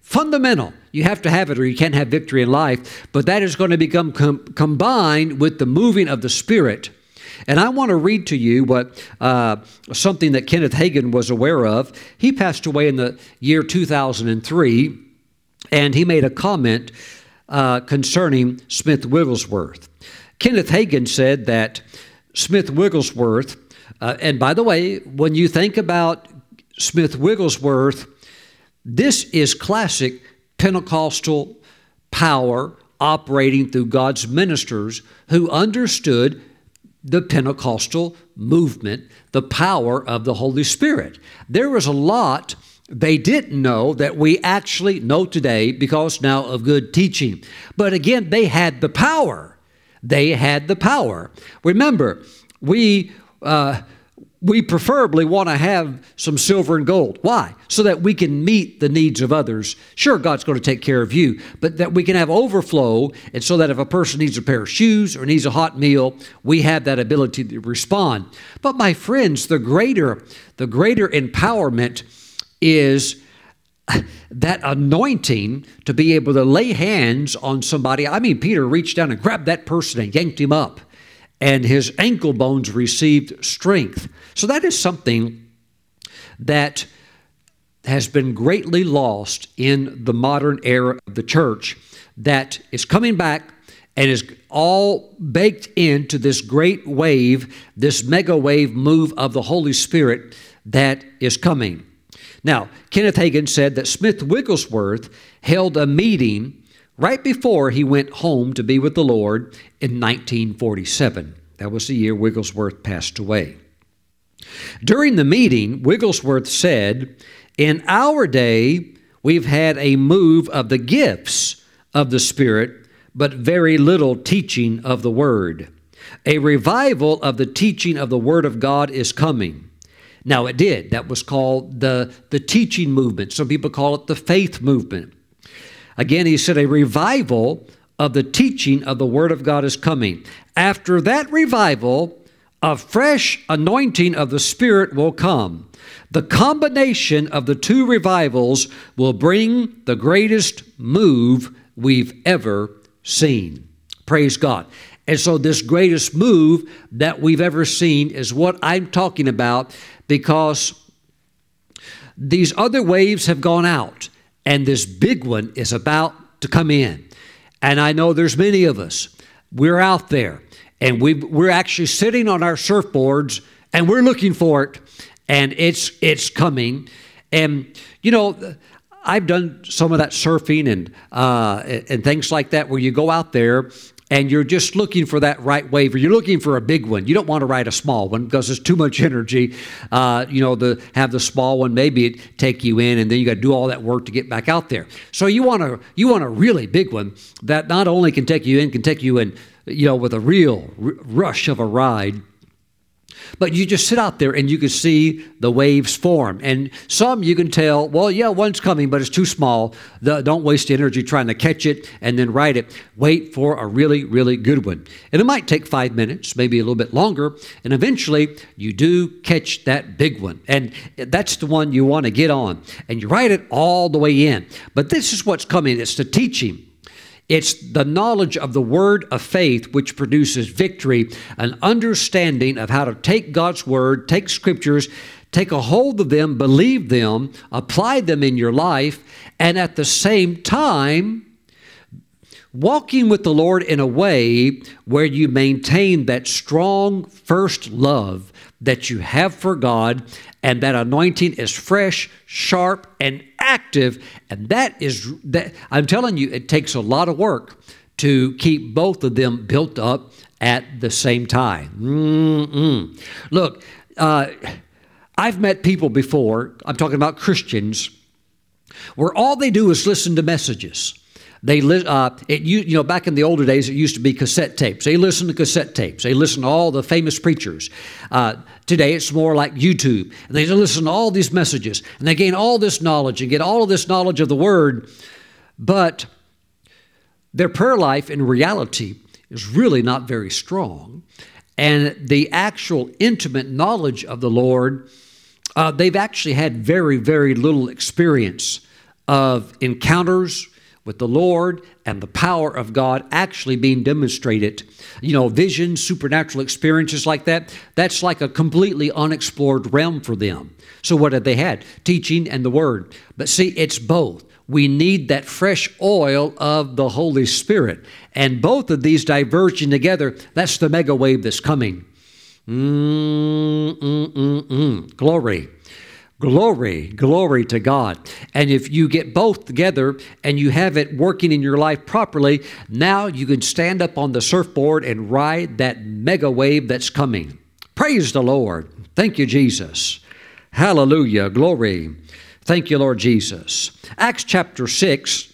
A: fundamental. You have to have it or you can't have victory in life, but that is going to become com- combined with the moving of the Spirit. And I want to read to you what uh, something that Kenneth Hagin was aware of. He passed away in the year 2003, and he made a comment uh, concerning Smith Wigglesworth. Kenneth Hagin said that Smith Wigglesworth, uh, and by the way, when you think about Smith Wigglesworth, this is classic Pentecostal power operating through God's ministers who understood the Pentecostal movement, the power of the Holy Spirit. There was a lot they didn't know that we actually know today because now of good teaching. But again, they had the power. They had the power. Remember, we. Uh, we preferably want to have some silver and gold. Why? So that we can meet the needs of others. Sure, God's going to take care of you, but that we can have overflow, and so that if a person needs a pair of shoes or needs a hot meal, we have that ability to respond. But my friends, the greater, the greater empowerment is that anointing to be able to lay hands on somebody. I mean, Peter reached down and grabbed that person and yanked him up and his ankle bones received strength. So that is something that has been greatly lost in the modern era of the church that is coming back and is all baked into this great wave, this mega wave move of the Holy Spirit that is coming. Now, Kenneth Hagin said that Smith Wigglesworth held a meeting right before he went home to be with the Lord in 1947. That was the year Wigglesworth passed away. During the meeting, Wigglesworth said, In our day, we've had a move of the gifts of the Spirit, but very little teaching of the Word. A revival of the teaching of the Word of God is coming. Now, it did. That was called the, the teaching movement. Some people call it the faith movement. Again, he said a revival of the teaching of the Word of God is coming. After that revival, a fresh anointing of the Spirit will come. The combination of the two revivals will bring the greatest move we've ever seen. Praise God. And so, this greatest move that we've ever seen is what I'm talking about because these other waves have gone out and this big one is about to come in. And I know there's many of us. We're out there and we we're actually sitting on our surfboards and we're looking for it and it's it's coming. And you know, I've done some of that surfing and uh, and things like that where you go out there and you're just looking for that right wave, or you're looking for a big one. You don't want to ride a small one because it's too much energy. Uh, you know, to have the small one, maybe it take you in, and then you got to do all that work to get back out there. So you want a you want a really big one that not only can take you in, can take you in, you know, with a real r- rush of a ride. But you just sit out there and you can see the waves form. And some you can tell, well, yeah, one's coming, but it's too small. The, don't waste energy trying to catch it and then ride it. Wait for a really, really good one. And it might take five minutes, maybe a little bit longer. And eventually you do catch that big one. And that's the one you want to get on. And you ride it all the way in. But this is what's coming it's the teaching it's the knowledge of the word of faith which produces victory, an understanding of how to take God's word, take scriptures, take a hold of them, believe them, apply them in your life, and at the same time, walking with the Lord in a way where you maintain that strong first love that you have for God, and that anointing is fresh, sharp, and active. And that is that I'm telling you, it takes a lot of work to keep both of them built up at the same time. Mm-mm. Look, uh, I've met people before, I'm talking about Christians, where all they do is listen to messages. They uh, it you, you know back in the older days it used to be cassette tapes. They listen to cassette tapes. They listen to all the famous preachers. Uh, today it's more like YouTube. And they listen to all these messages and they gain all this knowledge and get all of this knowledge of the Word, but their prayer life in reality is really not very strong, and the actual intimate knowledge of the Lord uh, they've actually had very, very little experience of encounters with the Lord and the power of God actually being demonstrated. You know, visions, supernatural experiences like that, that's like a completely unexplored realm for them. So, what have they had? Teaching and the Word. But see, it's both. We need that fresh oil of the Holy Spirit. And both of these diverging together, that's the mega wave that's coming. Mm, mm, mm, mm. Glory. Glory, glory to God. And if you get both together and you have it working in your life properly, now you can stand up on the surfboard and ride that mega wave that's coming. Praise the Lord. Thank you, Jesus. Hallelujah. Glory. Thank you, Lord Jesus. Acts chapter 6.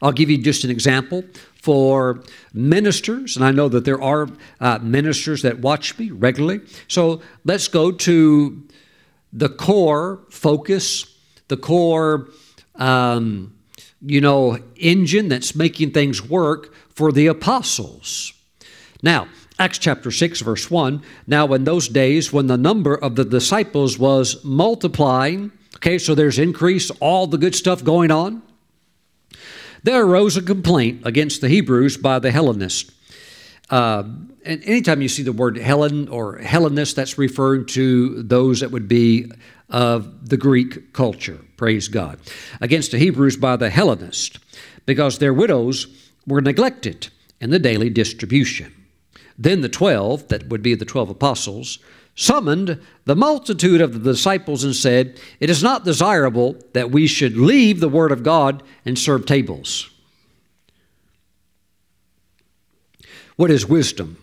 A: I'll give you just an example for ministers, and I know that there are uh, ministers that watch me regularly. So let's go to the core focus, the core, um, you know, engine that's making things work for the apostles. Now, Acts chapter 6, verse 1 Now, in those days, when the number of the disciples was multiplying, okay, so there's increase, all the good stuff going on, there arose a complaint against the Hebrews by the Hellenists. Uh, and anytime you see the word Helen or Hellenist, that's referring to those that would be of the Greek culture. Praise God. Against the Hebrews by the Hellenists, because their widows were neglected in the daily distribution. Then the twelve, that would be the twelve apostles, summoned the multitude of the disciples and said, It is not desirable that we should leave the word of God and serve tables. What is wisdom?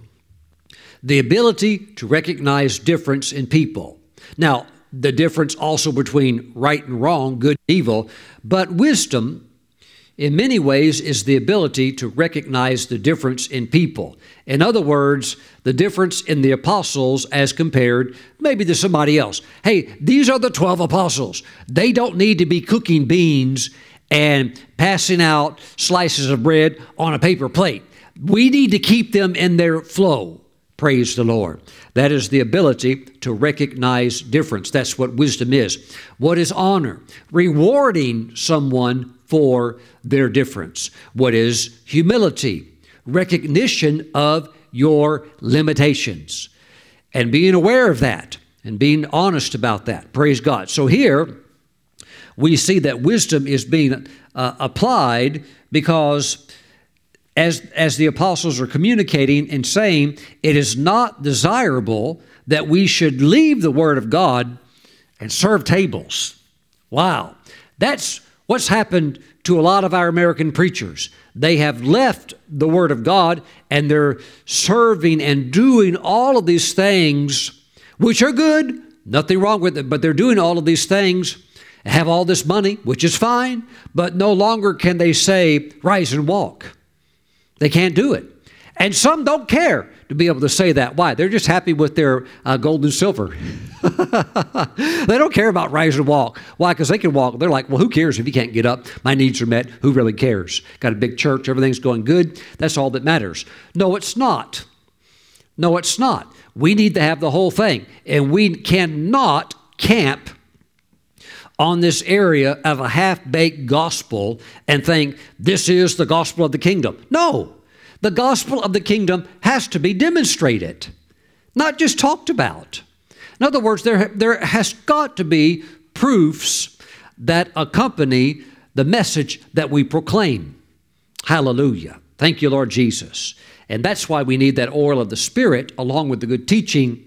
A: The ability to recognize difference in people. Now, the difference also between right and wrong, good and evil, but wisdom in many ways is the ability to recognize the difference in people. In other words, the difference in the apostles as compared maybe to somebody else. Hey, these are the 12 apostles. They don't need to be cooking beans and passing out slices of bread on a paper plate. We need to keep them in their flow. Praise the Lord. That is the ability to recognize difference. That's what wisdom is. What is honor? Rewarding someone for their difference. What is humility? Recognition of your limitations and being aware of that and being honest about that. Praise God. So here we see that wisdom is being uh, applied because as, as the apostles are communicating and saying, it is not desirable that we should leave the Word of God and serve tables. Wow. That's what's happened to a lot of our American preachers. They have left the Word of God and they're serving and doing all of these things, which are good, nothing wrong with it, but they're doing all of these things, have all this money, which is fine, but no longer can they say, rise and walk. They can't do it. And some don't care to be able to say that. Why? They're just happy with their uh, gold and silver. they don't care about rise and walk. Why? Because they can walk. They're like, well, who cares if you can't get up? My needs are met. Who really cares? Got a big church. Everything's going good. That's all that matters. No, it's not. No, it's not. We need to have the whole thing. And we cannot camp on this area of a half baked gospel and think this is the gospel of the kingdom. No, the gospel of the kingdom has to be demonstrated, not just talked about. In other words, there, there has got to be proofs that accompany the message that we proclaim. Hallelujah. Thank you, Lord Jesus. And that's why we need that oil of the Spirit along with the good teaching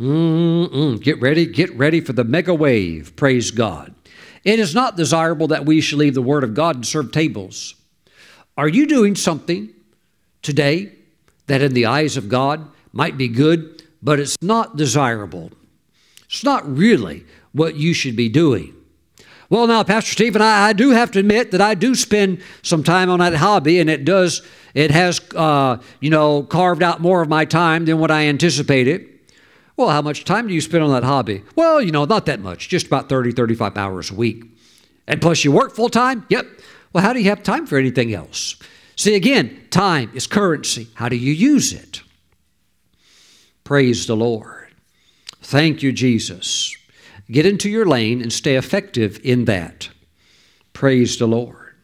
A: Mm-mm. Get ready, get ready for the mega wave. Praise God. It is not desirable that we should leave the Word of God and serve tables. Are you doing something today that in the eyes of God might be good, but it's not desirable? It's not really what you should be doing. Well, now, Pastor Stephen, I, I do have to admit that I do spend some time on that hobby, and it does, it has, uh, you know, carved out more of my time than what I anticipated. Well, how much time do you spend on that hobby? Well, you know, not that much, just about 30, 35 hours a week. And plus, you work full time? Yep. Well, how do you have time for anything else? See, again, time is currency. How do you use it? Praise the Lord. Thank you, Jesus. Get into your lane and stay effective in that. Praise the Lord.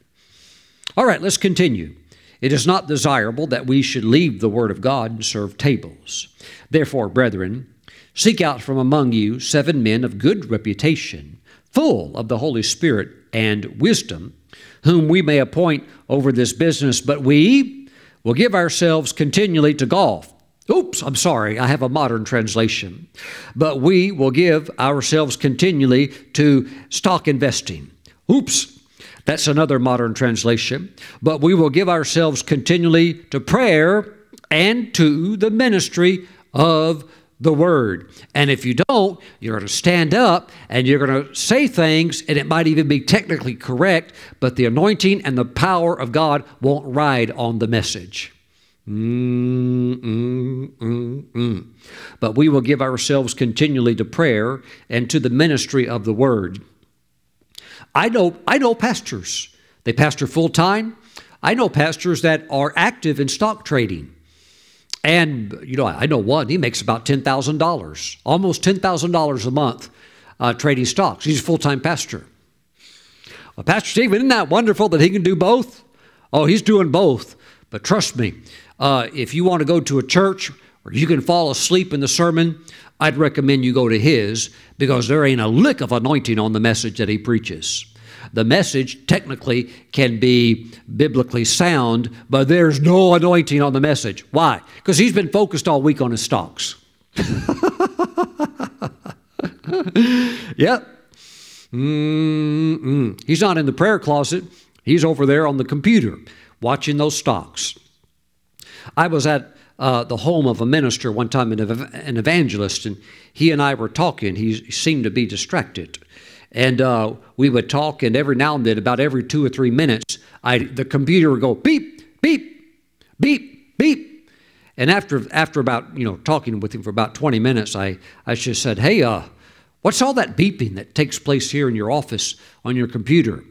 A: All right, let's continue. It is not desirable that we should leave the Word of God and serve tables. Therefore, brethren, seek out from among you seven men of good reputation, full of the Holy Spirit and wisdom, whom we may appoint over this business, but we will give ourselves continually to golf. Oops, I'm sorry, I have a modern translation. But we will give ourselves continually to stock investing. Oops, that's another modern translation. But we will give ourselves continually to prayer and to the ministry of the word. And if you don't, you're going to stand up and you're going to say things, and it might even be technically correct, but the anointing and the power of God won't ride on the message. Mm, mm, mm. But we will give ourselves continually to prayer and to the ministry of the word. I know, I know pastors. They pastor full time. I know pastors that are active in stock trading. And, you know, I know one, he makes about $10,000, almost $10,000 a month uh, trading stocks. He's a full time pastor. Well, pastor Stephen, isn't that wonderful that he can do both? Oh, he's doing both. But trust me, uh, if you want to go to a church where you can fall asleep in the sermon, I'd recommend you go to his because there ain't a lick of anointing on the message that he preaches. The message technically can be biblically sound, but there's no anointing on the message. Why? Because he's been focused all week on his stocks. yep. Mm-mm. He's not in the prayer closet, he's over there on the computer watching those stocks. I was at uh, the home of a minister one time, an, evangelist, and he and I were talking. He seemed to be distracted. And uh, we would talk, and every now and then, about every two or three minutes, I, the computer would go beep, beep, beep, beep. And after, after about, you know, talking with him for about 20 minutes, I, I just said, hey, uh, what's all that beeping that takes place here in your office on your computer?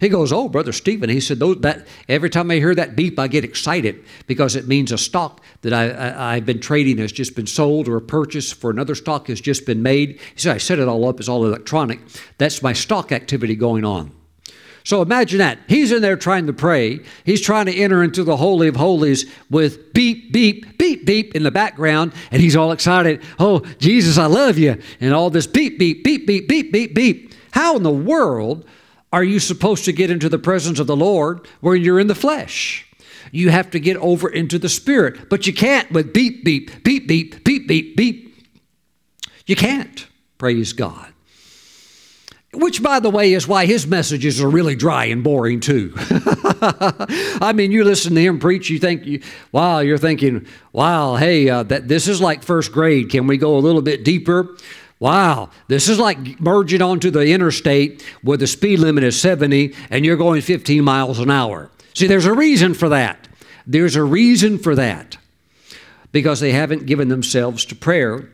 A: He goes, "Oh, brother Stephen." He said, "Those that every time I hear that beep, I get excited because it means a stock that I, I, have been trading has just been sold, or a purchase for another stock has just been made." He said, "I set it all up; it's all electronic. That's my stock activity going on." So imagine that he's in there trying to pray. He's trying to enter into the holy of holies with beep, beep, beep, beep in the background, and he's all excited. Oh, Jesus, I love you, and all this beep, beep, beep, beep, beep, beep, beep. How in the world? Are you supposed to get into the presence of the Lord where you're in the flesh? You have to get over into the spirit, but you can't with beep, beep, beep, beep, beep, beep, beep. You can't. Praise God. Which, by the way, is why his messages are really dry and boring, too. I mean, you listen to him preach, you think, wow, you're thinking, wow, hey, uh, that, this is like first grade. Can we go a little bit deeper? Wow, this is like merging onto the interstate where the speed limit is 70 and you're going 15 miles an hour. See, there's a reason for that. There's a reason for that. Because they haven't given themselves to prayer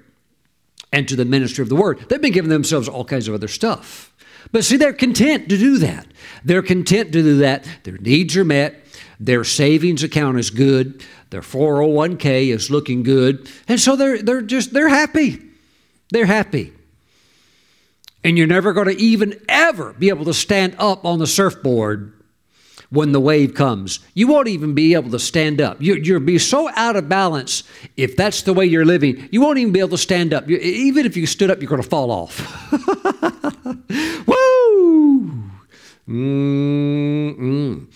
A: and to the ministry of the word. They've been giving themselves all kinds of other stuff. But see, they're content to do that. They're content to do that. Their needs are met. Their savings account is good. Their 401k is looking good. And so they're, they're just, they're happy. They're happy. And you're never going to even ever be able to stand up on the surfboard when the wave comes. You won't even be able to stand up. You, will be so out of balance if that's the way you're living. You won't even be able to stand up. You, even if you stood up, you're going to fall off. Woo! Mm-mm.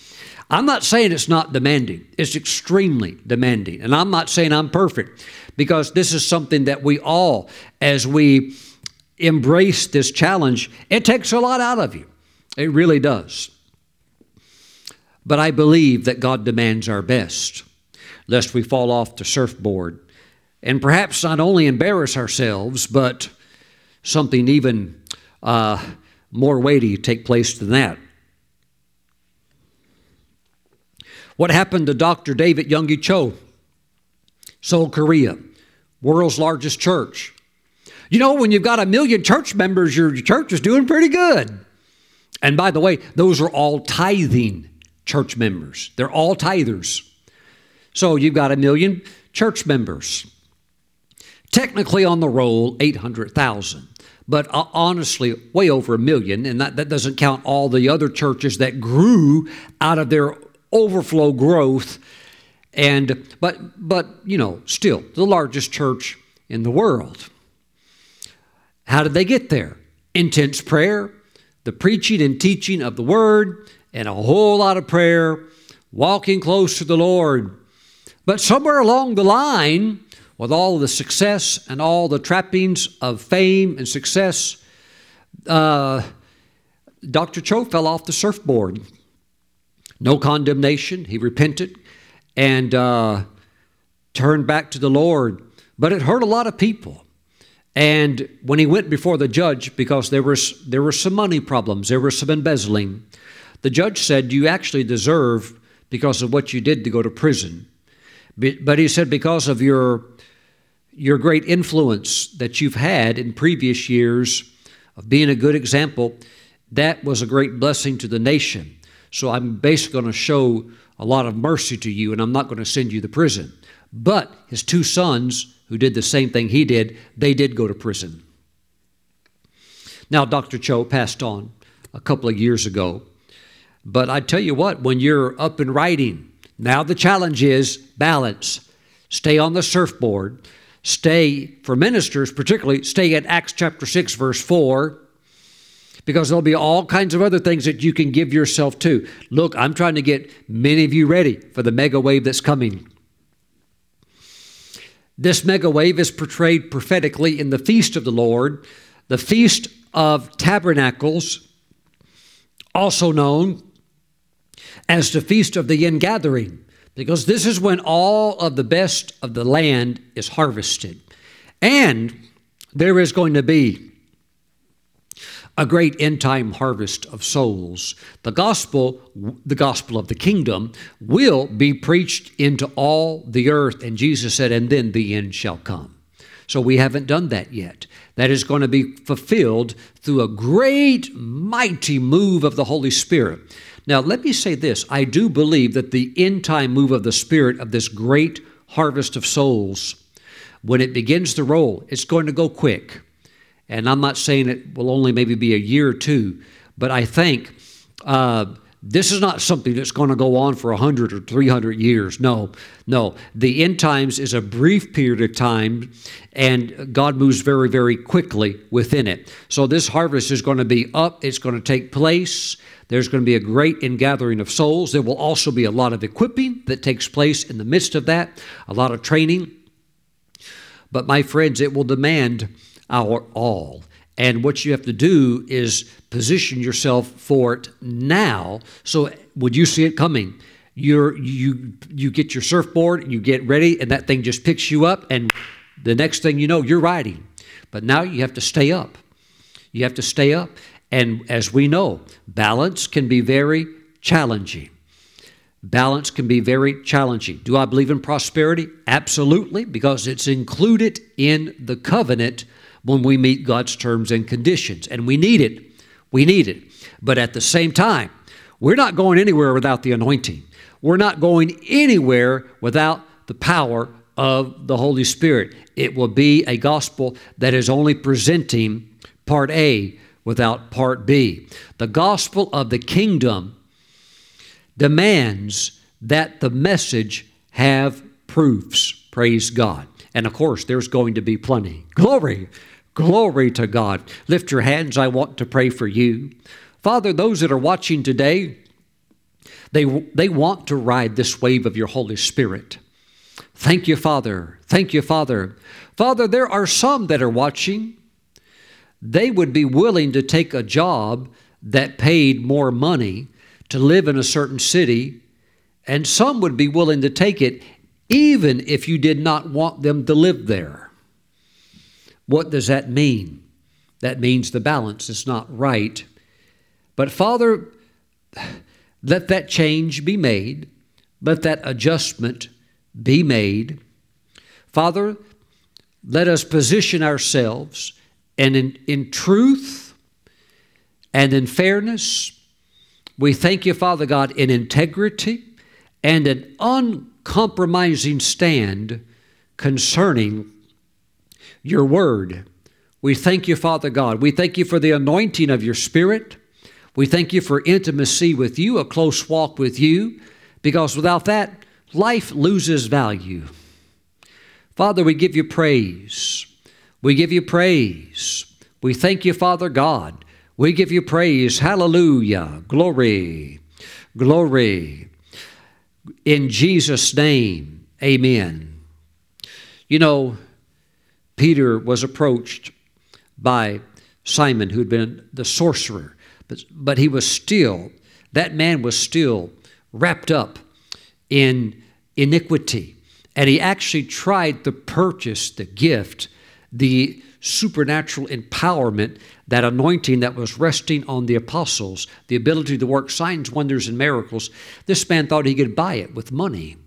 A: I'm not saying it's not demanding, it's extremely demanding. And I'm not saying I'm perfect because this is something that we all, as we embrace this challenge, it takes a lot out of you. It really does. But I believe that God demands our best, lest we fall off the surfboard and perhaps not only embarrass ourselves, but something even uh, more weighty take place than that. What happened to Dr. David Yonggi Cho? Seoul, Korea, world's largest church. You know, when you've got a million church members, your church is doing pretty good. And by the way, those are all tithing church members. They're all tithers. So you've got a million church members. Technically on the roll, 800,000 but uh, honestly, way over a million, and that, that doesn't count all the other churches that grew out of their overflow growth. And but but you know, still the largest church in the world. How did they get there? Intense prayer, the preaching and teaching of the word, and a whole lot of prayer, walking close to the Lord. But somewhere along the line, with all the success and all the trappings of fame and success, uh, Dr. Cho fell off the surfboard. No condemnation. He repented and uh, turned back to the Lord. But it hurt a lot of people. And when he went before the judge, because there was there were some money problems, there was some embezzling, the judge said, "You actually deserve, because of what you did, to go to prison." But he said, because of your your great influence that you've had in previous years of being a good example, that was a great blessing to the nation. So I'm basically going to show a lot of mercy to you, and I'm not going to send you to prison. But his two sons, who did the same thing he did, they did go to prison. Now, Dr. Cho passed on a couple of years ago. But I tell you what, when you're up and writing, now the challenge is balance. Stay on the surfboard stay, for ministers particularly, stay at Acts chapter 6, verse 4, because there'll be all kinds of other things that you can give yourself to. Look, I'm trying to get many of you ready for the mega wave that's coming. This mega wave is portrayed prophetically in the feast of the Lord, the feast of tabernacles, also known as the feast of the ingathering because this is when all of the best of the land is harvested. And there is going to be a great end time harvest of souls. The gospel, the gospel of the kingdom, will be preached into all the earth. And Jesus said, and then the end shall come. So we haven't done that yet. That is going to be fulfilled through a great, mighty move of the Holy Spirit. Now, let me say this I do believe that the end time move of the Spirit of this great harvest of souls, when it begins to roll, it's going to go quick. And I'm not saying it will only maybe be a year or two, but I think uh, this is not something that's going to go on for 100 or 300 years. No, no. The end times is a brief period of time, and God moves very, very quickly within it. So this harvest is going to be up, it's going to take place. There's going to be a great ingathering of souls. There will also be a lot of equipping that takes place in the midst of that, a lot of training. But my friends, it will demand our all. And what you have to do is position yourself for it now. So would you see it coming? You're, you you get your surfboard, you get ready, and that thing just picks you up, and the next thing you know, you're riding. But now you have to stay up. You have to stay up. And as we know, balance can be very challenging. Balance can be very challenging. Do I believe in prosperity? Absolutely, because it's included in the covenant when we meet God's terms and conditions. And we need it. We need it. But at the same time, we're not going anywhere without the anointing. We're not going anywhere without the power of the Holy Spirit. It will be a gospel that is only presenting part A without part B. The gospel of the kingdom demands that the message have proofs. Praise God. And of course, there's going to be plenty. Glory, glory to God. Lift your hands. I want to pray for you. Father, those that are watching today, they, they want to ride this wave of your Holy Spirit. Thank you, Father. Thank you, Father. Father, there are some that are watching they would be willing to take a job that paid more money to live in a certain city, and some would be willing to take it even if you did not want them to live there. What does that mean? That means the balance is not right. But Father, let that change be made. Let that adjustment be made. Father, let us position ourselves and in, in truth and in fairness. We thank you, Father God, in integrity and an uncompromising stand concerning your word. We thank you, Father God. We thank you for the anointing of your Spirit. We thank you for intimacy with you, a close walk with you, because without that, life loses value. Father, we give you praise. We give you praise. We thank you, Father God. We give you praise. Hallelujah. Glory. Glory. In Jesus' name, amen. You know, Peter was approached by Simon, who had been the sorcerer, but, but he was still, that man was still wrapped up in iniquity. And he actually tried to purchase the gift, the supernatural empowerment, that anointing that was resting on the apostles, the ability to work signs, wonders, and miracles. This man thought he could buy it with money.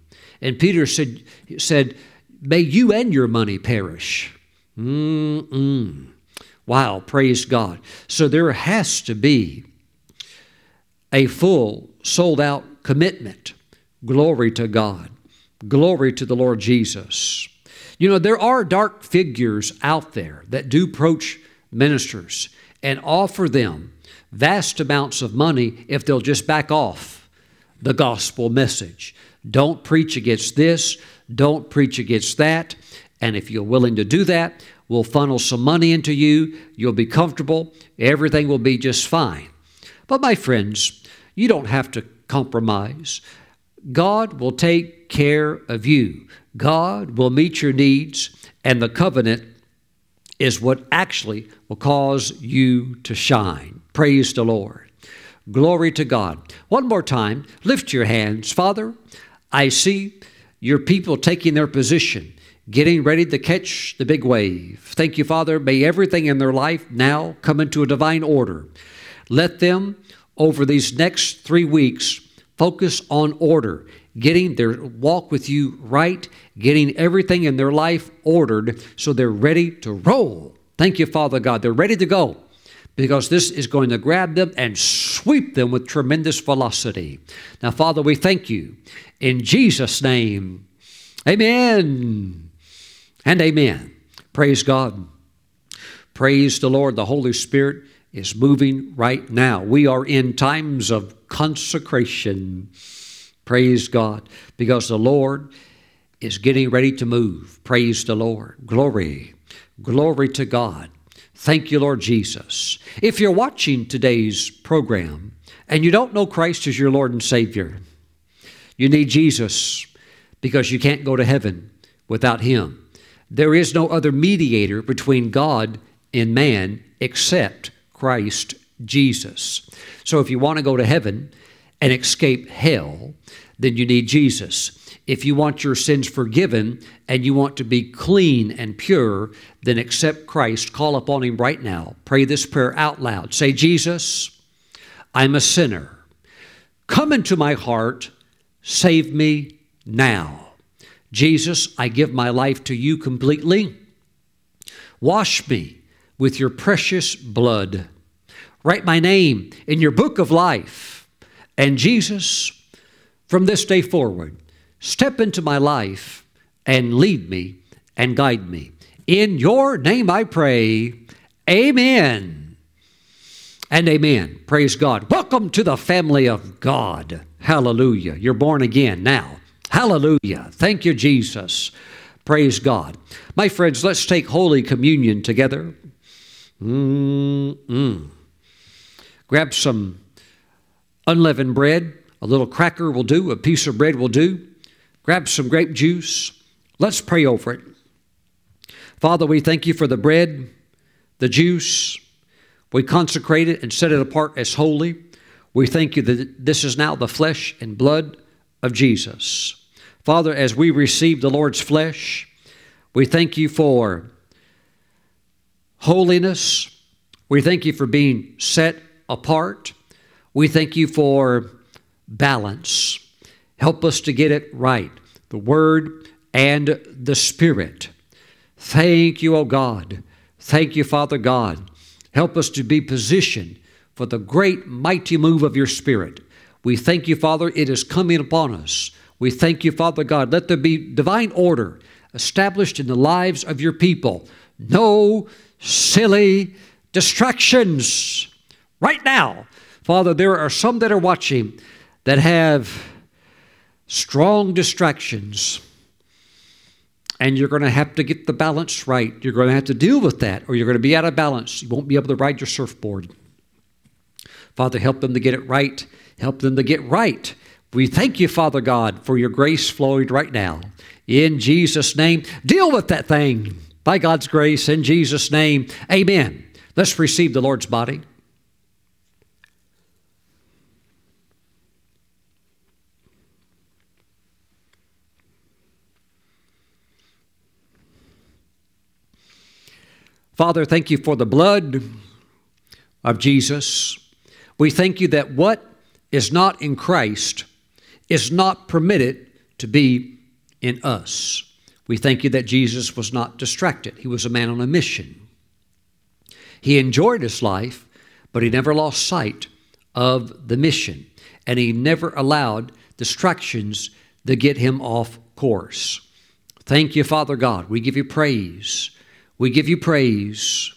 A: And Peter said, said May you and your money perish. Mm-mm. Wow, praise God. So there has to be a full, sold out commitment. Glory to God. Glory to the Lord Jesus. You know, there are dark figures out there that do approach ministers and offer them vast amounts of money if they'll just back off the gospel message. Don't preach against this, don't preach against that. And if you're willing to do that, We'll funnel some money into you. You'll be comfortable. Everything will be just fine. But, my friends, you don't have to compromise. God will take care of you. God will meet your needs, and the covenant is what actually will cause you to shine. Praise the Lord. Glory to God. One more time, lift your hands. Father, I see your people taking their position getting ready to catch the big wave. Thank you, Father. May everything in their life now come into a divine order. Let them, over these next three weeks, focus on order, getting their walk with you right, getting everything in their life ordered so they're ready to roll. Thank you, Father God. They're ready to go because this is going to grab them and sweep them with tremendous velocity. Now, Father, we thank you. In Jesus' name, amen and amen. Praise God. Praise the Lord. The Holy Spirit is moving right now. We are in times of consecration. Praise God. Because the Lord is getting ready to move. Praise the Lord. Glory. Glory to God. Thank you, Lord Jesus. If you're watching today's program and you don't know Christ as your Lord and Savior, you need Jesus because you can't go to heaven without Him. There is no other mediator between God and man except Christ Jesus. So if you want to go to heaven and escape hell, then you need Jesus. If you want your sins forgiven and you want to be clean and pure, then accept Christ. Call upon Him right now. Pray this prayer out loud. Say, Jesus, I'm a sinner. Come into my heart. Save me now. Jesus, I give my life to you completely. Wash me with your precious blood. Write my name in your book of life. And Jesus, from this day forward, step into my life and lead me and guide me. In your name I pray. Amen. And amen. Praise God. Welcome to the family of God. Hallelujah. You're born again now. Hallelujah. Thank you, Jesus. Praise God. My friends, let's take Holy Communion together. Mm-mm. Grab some unleavened bread. A little cracker will do, a piece of bread will do. Grab some grape juice. Let's pray over it. Father, we thank you for the bread, the juice. We consecrate it and set it apart as holy. We thank you that this is now the flesh and blood of Jesus. Father, as we receive the Lord's flesh, we thank you for holiness. We thank you for being set apart. We thank you for balance. Help us to get it right the Word and the Spirit. Thank you, O God. Thank you, Father God. Help us to be positioned for the great, mighty move of your Spirit. We thank you, Father, it is coming upon us. We thank you, Father God. Let there be divine order established in the lives of your people. no silly distractions. Right now, Father, there are some that are watching that have strong distractions. And you're going to have to get the balance right. You're going to have to deal with that, or you're going to be out of balance. You won't be able to ride your surfboard. Father, help them to get it right. Help them to get right. We thank you, Father God, for your grace flowing right now. In Jesus' name, deal with that thing by God's grace. In Jesus' name, amen. Let's receive the Lord's body. Father, thank you for the blood of Jesus. We thank you that what is not in Christ is not permitted to be in us. We thank you that Jesus was not distracted, he was a man on a mission. He enjoyed his life, but he never lost sight of the mission, and he never allowed distractions to get him off course. Thank you, Father God. We give you praise. We give you praise.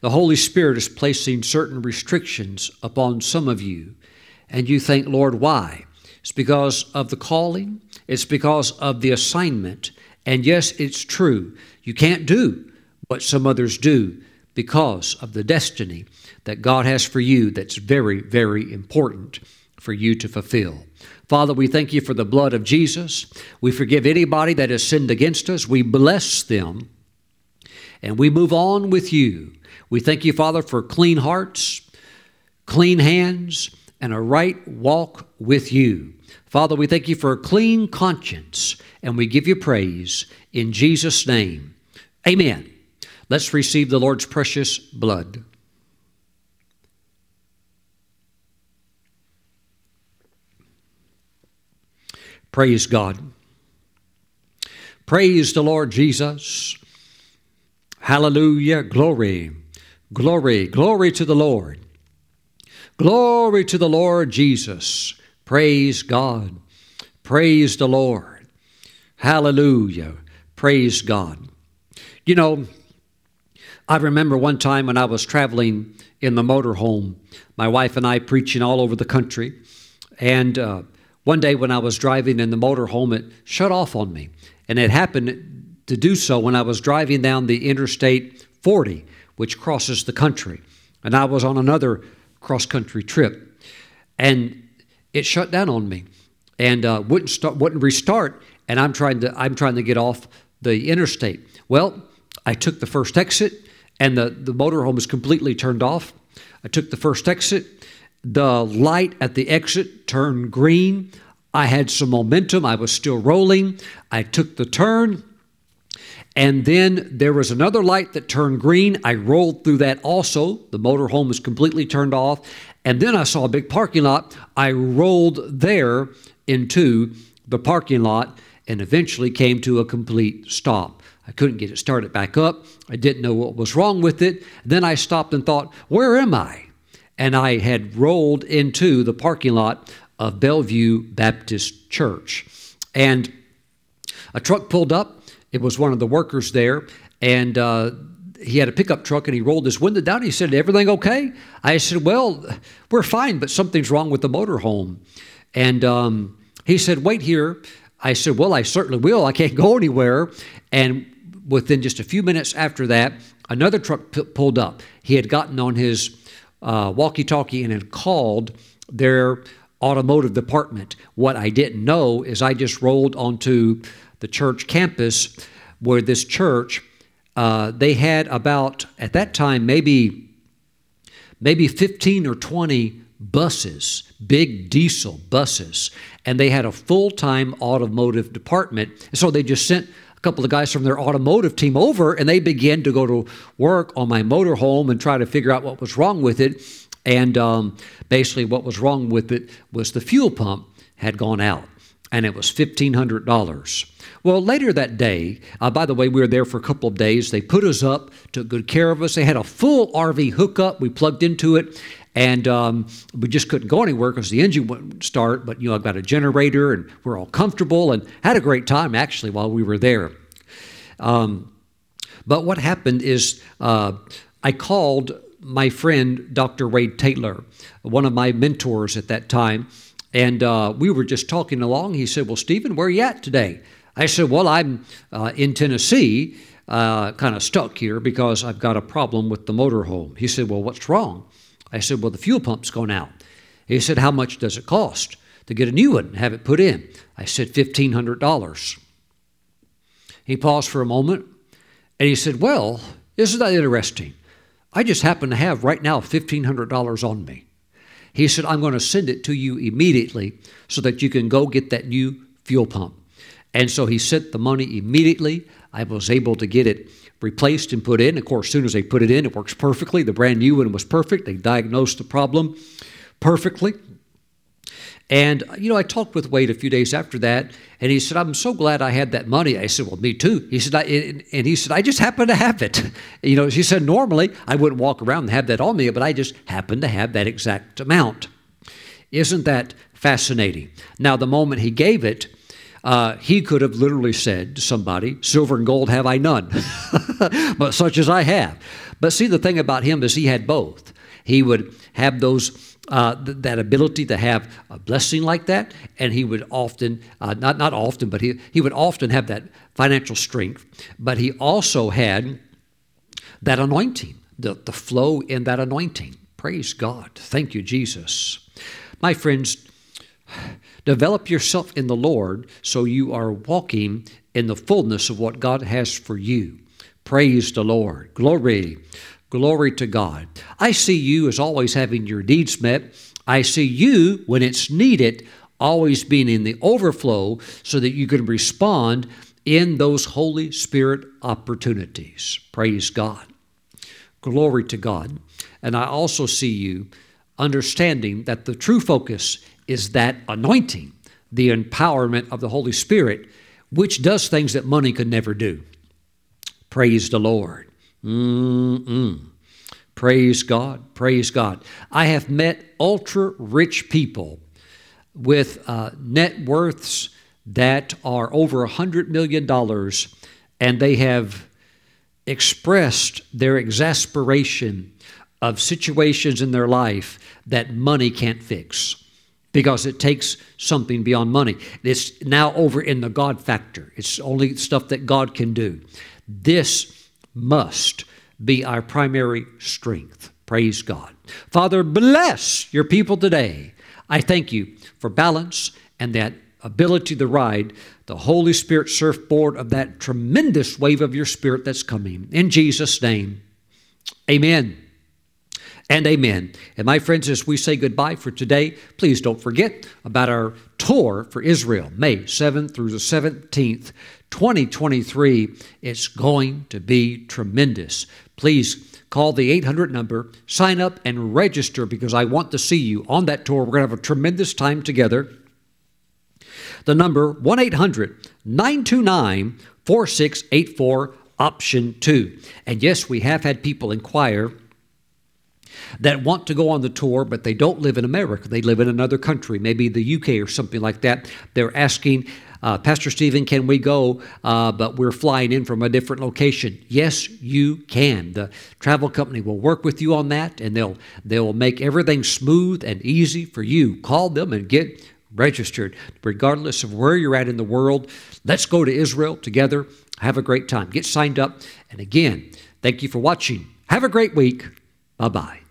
A: The Holy Spirit is placing certain restrictions upon some of you, and you think, Lord, why? It's because of the calling, it's because of the assignment. And yes, it's true. You can't do what some others do because of the destiny that God has for you that's very, very important for you to fulfill. Father, we thank you for the blood of Jesus. We forgive anybody that has sinned against us. We bless them and we move on with you. We thank you, Father, for clean hearts, clean hands, and a right walk with you. Father, we thank you for a clean conscience, and we give you praise in Jesus' name. Amen. Let's receive the Lord's precious blood. Praise God. Praise the Lord Jesus. Hallelujah. Glory. Glory. Glory to the Lord. Glory to the Lord Jesus. Praise God. Praise the Lord. Hallelujah. Praise God. You know, I remember one time when I was traveling in the motorhome, my wife and I preaching all over the country. And uh, one day when I was driving in the motorhome, it shut off on me. And it happened to do so when I was driving down the Interstate 40, which crosses the country. And I was on another cross country trip. And it shut down on me and uh, wouldn't, start, wouldn't restart. And I'm trying, to, I'm trying to get off the interstate. Well, I took the first exit and the, the motorhome was completely turned off. I took the first exit. The light at the exit turned green. I had some momentum. I was still rolling. I took the turn and then there was another light that turned green. I rolled through that also. The motorhome was completely turned off. And then I saw a big parking lot. I rolled there into the parking lot and eventually came to a complete stop. I couldn't get it started back up. I didn't know what was wrong with it. Then I stopped and thought, where am I? And I had rolled into the parking lot of Bellevue Baptist Church. And a truck pulled up it was one of the workers there, and uh, he had a pickup truck and he rolled his window down. He said, Everything okay? I said, Well, we're fine, but something's wrong with the motorhome. And um, he said, Wait here. I said, Well, I certainly will. I can't go anywhere. And within just a few minutes after that, another truck p- pulled up. He had gotten on his uh, walkie talkie and had called their automotive department. What I didn't know is I just rolled onto the church campus where this church, uh, they had about, at that time, maybe, maybe 15 or 20 buses, big diesel buses, and they had a full time automotive department. So they just sent a couple of guys from their automotive team over and they began to go to work on my motorhome and try to figure out what was wrong with it. And um, basically, what was wrong with it was the fuel pump had gone out and it was $1,500. Well, later that day, uh, by the way, we were there for a couple of days. They put us up, took good care of us. They had a full RV hookup. We plugged into it, and um, we just couldn't go anywhere because the engine wouldn't start. But, you know, I've got a generator, and we're all comfortable and had a great time, actually, while we were there. Um, But what happened is uh, I called my friend Dr. Wade Taylor, one of my mentors at that time, and uh, we were just talking along. He said, Well, Stephen, where are you at today? I said, Well, I'm uh, in Tennessee, uh, kind of stuck here because I've got a problem with the motorhome. He said, Well, what's wrong? I said, Well, the fuel pump's gone out. He said, How much does it cost to get a new one and have it put in? I said, $1,500. He paused for a moment and he said, Well, isn't that interesting? I just happen to have right now $1,500 on me. He said, I'm going to send it to you immediately so that you can go get that new fuel pump. And so he sent the money immediately. I was able to get it replaced and put in. Of course, as soon as they put it in, it works perfectly. The brand new one was perfect. They diagnosed the problem perfectly. And, you know, I talked with Wade a few days after that, and he said, I'm so glad I had that money. I said, Well, me too. He said, and he said, I just happen to have it. You know, he said, Normally I wouldn't walk around and have that on me, but I just happen to have that exact amount. Isn't that fascinating? Now, the moment he gave it, uh, he could have literally said to somebody, Silver and gold have I none, but such as I have. But see, the thing about him is he had both. He would have those uh, th- that ability to have a blessing like that, and he would often, uh, not not often, but he he would often have that financial strength. But he also had that anointing, the the flow in that anointing. Praise God. Thank you, Jesus. My friends, develop yourself in the Lord so you are walking in the fullness of what God has for you. Praise the Lord. Glory. Glory to God. I see you as always having your needs met. I see you, when it's needed, always being in the overflow so that you can respond in those Holy Spirit opportunities. Praise God. Glory to God. And I also see you understanding that the true focus is that anointing, the empowerment of the Holy Spirit, which does things that money could never do. Praise the Lord. Mm-mm. Praise God. Praise God. I have met ultra rich people with uh, net worths that are over $100 million, and they have expressed their exasperation of situations in their life that money can't fix because it takes something beyond money. It's now over in the God factor. It's only stuff that God can do. This must be our primary strength. Praise God. Father, bless your people today. I thank you for balance and that ability to ride the Holy Spirit surfboard of that tremendous wave of your Spirit that's coming. In Jesus' name, amen and amen. And my friends, as we say goodbye for today, please don't forget about our tour for Israel, May 7th through the 17th, 2023. It's going to be tremendous. Please call the 800 number, sign up, and register because I want to see you on that tour. We're going to have a tremendous time together. The number 1 800 929 4684, option 2. And yes, we have had people inquire that want to go on the tour, but they don't live in America. They live in another country, maybe the UK or something like that. They're asking, uh, Pastor Stephen, can we go? Uh, but we're flying in from a different location. Yes, you can. The travel company will work with you on that, and they'll they'll make everything smooth and easy for you. Call them and get registered, regardless of where you're at in the world. Let's go to Israel together. Have a great time. Get signed up. And again, thank you for watching. Have a great week. Bye bye.